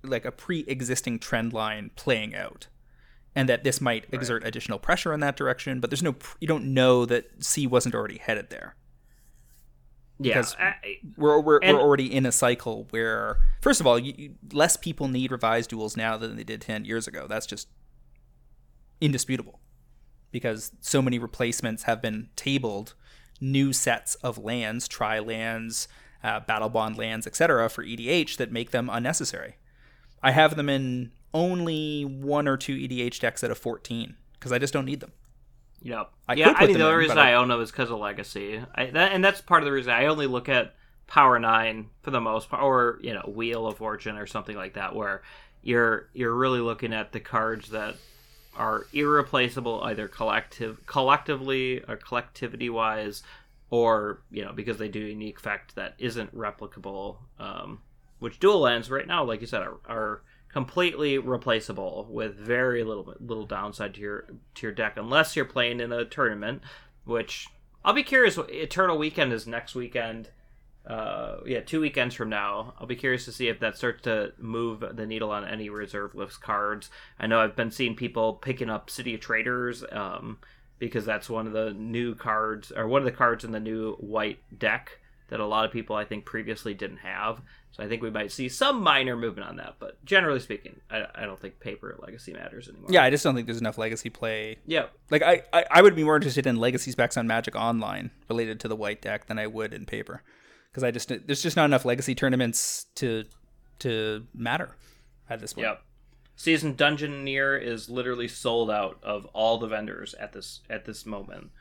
like a pre-existing trend line playing out and that this might right. exert additional pressure in that direction but there's no you don't know that Sea wasn't already headed there. Because yeah, we're, we're, we're already in a cycle where first of all you, less people need revised duels now than they did 10 years ago. That's just indisputable. Because so many replacements have been tabled new sets of lands tri lands uh, Battlebond lands etc for edh that make them unnecessary. I have them in only one or two EDH decks out of 14 because I just don't need them. Yep. I yeah, I mean, the only reason I, I own them is because of Legacy. I, that, and that's part of the reason I only look at Power 9 for the most part, or, you know, Wheel of Fortune or something like that, where you're you're really looking at the cards that are irreplaceable either collective collectively or collectivity wise or you know because they do a unique effect that isn't replicable um, which dual lands right now like you said are, are completely replaceable with very little little downside to your to your deck unless you're playing in a tournament which I'll be curious Eternal Weekend is next weekend uh yeah two weekends from now. I'll be curious to see if that starts to move the needle on any reserve list cards. I know I've been seeing people picking up City of Traitors um because that's one of the new cards or one of the cards in the new white deck that a lot of people I think previously didn't have. So I think we might see some minor movement on that, but generally speaking, I, I don't think paper legacy matters anymore. Yeah, I just don't think there's enough legacy play. Yeah, like I, I, I would be more interested in legacy specs on Magic Online related to the white deck than I would in paper, because I just there's just not enough legacy tournaments to to matter at this point. Yep. Seasoned Dungeoneer is literally sold out of all the vendors at this at this moment.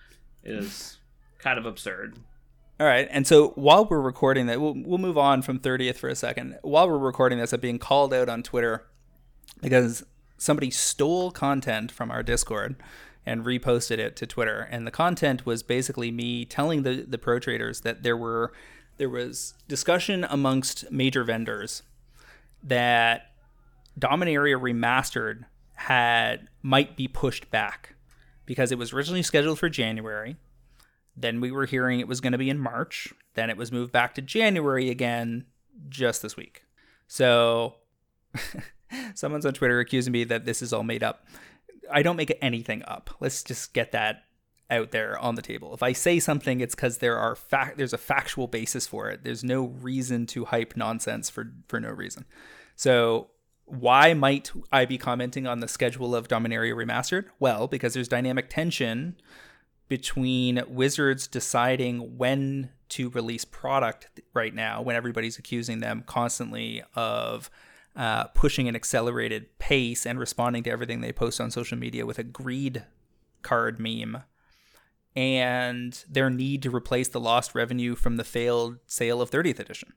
It is [sighs] kind of absurd. All right. And so while we're recording that, we'll, we'll move on from 30th for a second. While we're recording this, I'm being called out on Twitter because somebody stole content from our Discord and reposted it to Twitter. And the content was basically me telling the, the pro traders that there were there was discussion amongst major vendors that Dominaria Remastered had might be pushed back because it was originally scheduled for January then we were hearing it was going to be in March. Then it was moved back to January again just this week. So [laughs] someone's on Twitter accusing me that this is all made up. I don't make anything up. Let's just get that out there on the table. If I say something, it's because there are fact there's a factual basis for it. There's no reason to hype nonsense for for no reason. So why might I be commenting on the schedule of Dominaria Remastered? Well, because there's dynamic tension between Wizards deciding when to release product right now, when everybody's accusing them constantly of uh, pushing an accelerated pace and responding to everything they post on social media with a greed card meme, and their need to replace the lost revenue from the failed sale of 30th edition.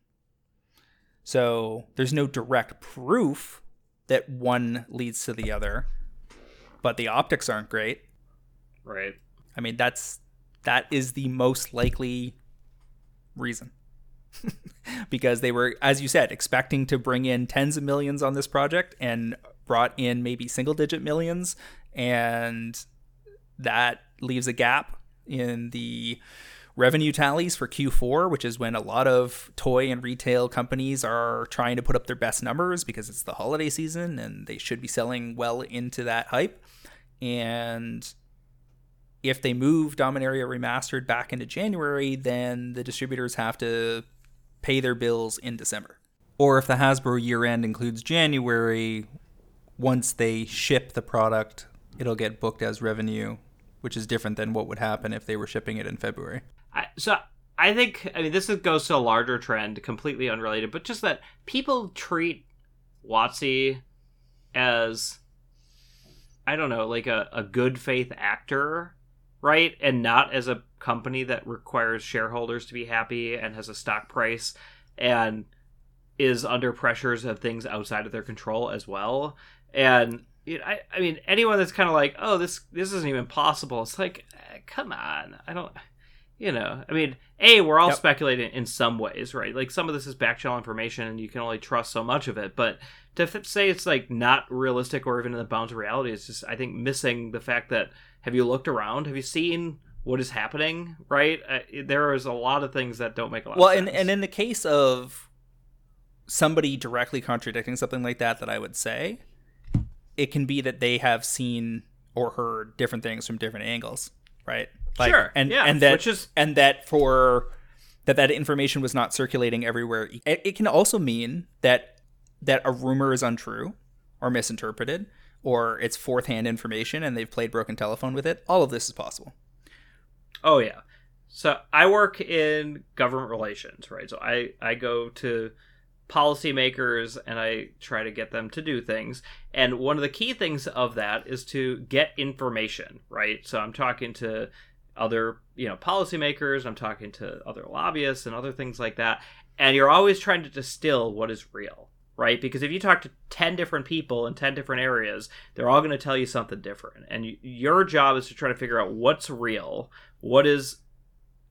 So there's no direct proof that one leads to the other, but the optics aren't great. Right. I mean, that's that is the most likely reason. [laughs] because they were, as you said, expecting to bring in tens of millions on this project and brought in maybe single digit millions. And that leaves a gap in the revenue tallies for Q4, which is when a lot of toy and retail companies are trying to put up their best numbers because it's the holiday season and they should be selling well into that hype. And if they move Dominaria Remastered back into January, then the distributors have to pay their bills in December. Or if the Hasbro year end includes January, once they ship the product, it'll get booked as revenue, which is different than what would happen if they were shipping it in February. I, so I think I mean this goes to a larger trend, completely unrelated, but just that people treat WotC as I don't know, like a, a good faith actor right? And not as a company that requires shareholders to be happy and has a stock price and is under pressures of things outside of their control as well. And you know, I, I mean, anyone that's kind of like, oh, this this isn't even possible. It's like, eh, come on, I don't, you know, I mean, a we're all yep. speculating in some ways, right? Like some of this is back channel information, and you can only trust so much of it. But to f- say it's like not realistic or even in the bounds of reality is just, I think, missing the fact that have you looked around? Have you seen what is happening? Right? Uh, there is a lot of things that don't make a lot. Well, and and in the case of somebody directly contradicting something like that, that I would say it can be that they have seen or heard different things from different angles, right? Like, sure. And yeah, and that which is and that for that that information was not circulating everywhere. It, it can also mean that that a rumor is untrue or misinterpreted or it's fourth hand information and they've played broken telephone with it. All of this is possible. Oh yeah. So I work in government relations, right? So I I go to policymakers and I try to get them to do things. And one of the key things of that is to get information, right? So I'm talking to other, you know, policymakers, I'm talking to other lobbyists and other things like that. And you're always trying to distill what is real, right? Because if you talk to 10 different people in 10 different areas, they're all going to tell you something different. And your job is to try to figure out what's real, what is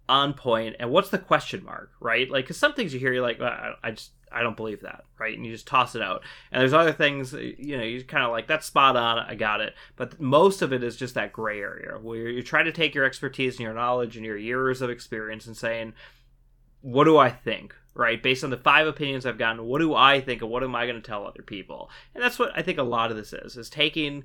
on point, and what's the question mark, right? Like, because some things you hear, you're like, well, I just I don't believe that, right? And you just toss it out. And there's other things, uh, you know, you kind of like that's spot on. I got it. But most of it is just that gray area where you try to take your expertise and your knowledge and your years of experience and saying, what do I think? Right, based on the five opinions I've gotten, what do I think, and what am I going to tell other people? And that's what I think a lot of this is: is taking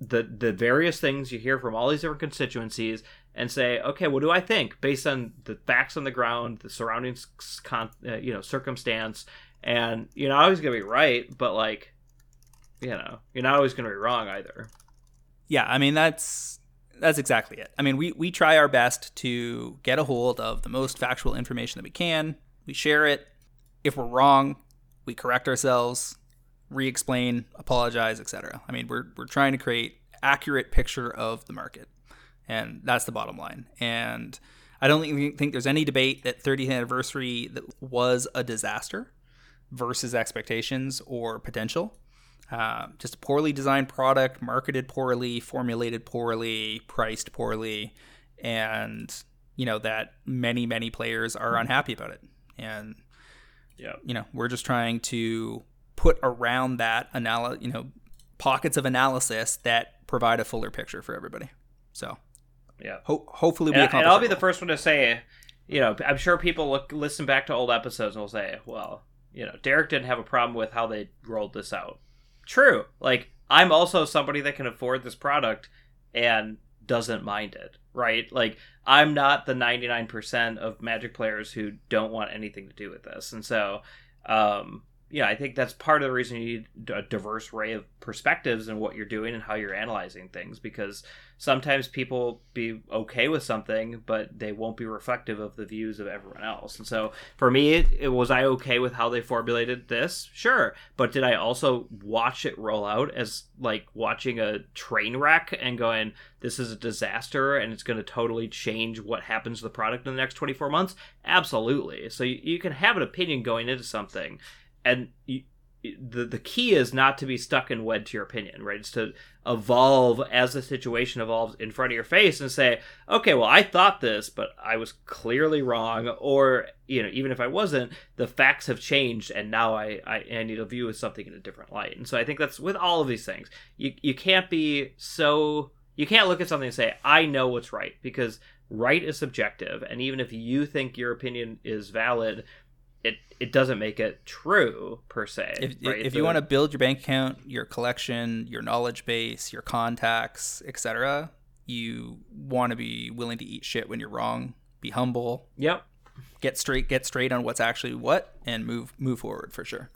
the the various things you hear from all these different constituencies and say, okay, what do I think based on the facts on the ground, the surrounding, con- uh, you know, circumstance, and you're not always gonna be right, but like, you know, you're not always gonna be wrong either. Yeah, I mean that's that's exactly it. I mean, we we try our best to get a hold of the most factual information that we can. We share it. If we're wrong, we correct ourselves, re-explain, apologize, etc. I mean, we're we're trying to create accurate picture of the market and that's the bottom line. And I don't think there's any debate that 30th anniversary was a disaster versus expectations or potential. Uh, just a poorly designed product, marketed poorly, formulated poorly, priced poorly, and you know that many many players are unhappy about it. And yeah, you know we're just trying to put around that analysis, you know, pockets of analysis that provide a fuller picture for everybody. So yeah. Ho- hopefully, we and, and I'll be the first one to say, you know, I'm sure people look listen back to old episodes and will say, well, you know, Derek didn't have a problem with how they rolled this out. True. Like I'm also somebody that can afford this product and doesn't mind it, right? Like I'm not the 99% of Magic players who don't want anything to do with this. And so um yeah, I think that's part of the reason you need a diverse array of perspectives and what you're doing and how you're analyzing things because sometimes people be okay with something but they won't be reflective of the views of everyone else. And so for me it, it, was i okay with how they formulated this? Sure. But did i also watch it roll out as like watching a train wreck and going this is a disaster and it's going to totally change what happens to the product in the next 24 months absolutely. So you, you can have an opinion going into something and you, the the key is not to be stuck and wed to your opinion, right? It's to evolve as the situation evolves in front of your face and say, okay, well, I thought this, but I was clearly wrong, or you know, even if I wasn't, the facts have changed, and now I I, I need to view something in a different light. And so I think that's with all of these things, you you can't be so you can't look at something and say I know what's right because right is subjective, and even if you think your opinion is valid, it it doesn't make it true per se. If, right? if you want to build your bank account, your collection, your knowledge base, your contacts, etc., you want to be willing to eat shit when you're wrong. Be humble. Yep. Get straight. Get straight on what's actually what, and move move forward for sure.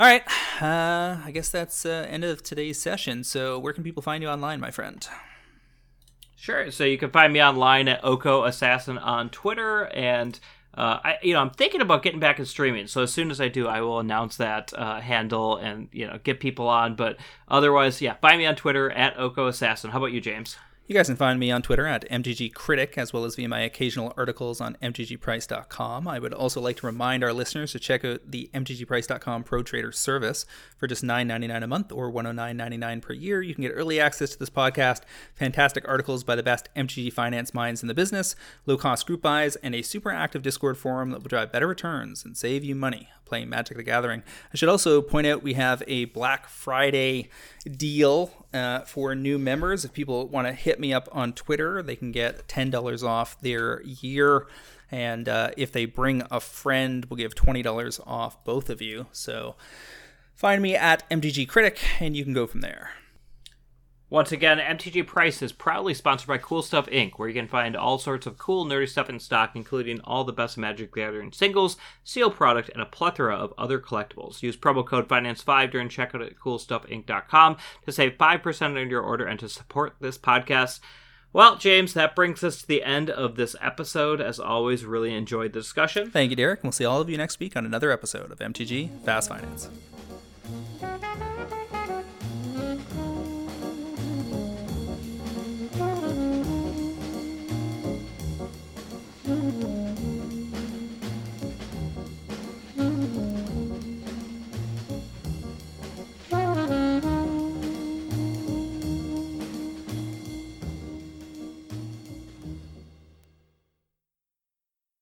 All right. Uh, I guess that's uh, end of today's session. So where can people find you online, my friend? Sure. So you can find me online at Oko Assassin on Twitter and uh, I you know I'm thinking about getting back in streaming. So as soon as I do, I will announce that uh, handle and you know get people on. But otherwise, yeah, find me on Twitter at Oko Assassin. How about you, James? You guys can find me on Twitter at MTG Critic, as well as via my occasional articles on MTGPrice.com. I would also like to remind our listeners to check out the MTGPrice.com Pro Trader service for just $9.99 a month or $109.99 per year. You can get early access to this podcast, fantastic articles by the best MTG finance minds in the business, low cost group buys, and a super active Discord forum that will drive better returns and save you money playing Magic the Gathering. I should also point out we have a Black Friday deal uh, for new members. If people want to hit me up on Twitter, they can get $10 off their year. And uh, if they bring a friend, we'll give $20 off both of you. So find me at MTG Critic and you can go from there. Once again, MTG Price is proudly sponsored by Cool Stuff Inc., where you can find all sorts of cool, nerdy stuff in stock, including all the best Magic the Gathering singles, seal product, and a plethora of other collectibles. Use promo code FINANCE5 during checkout at CoolStuffInc.com to save 5% on your order and to support this podcast. Well, James, that brings us to the end of this episode. As always, really enjoyed the discussion. Thank you, Derek. We'll see all of you next week on another episode of MTG Fast Finance.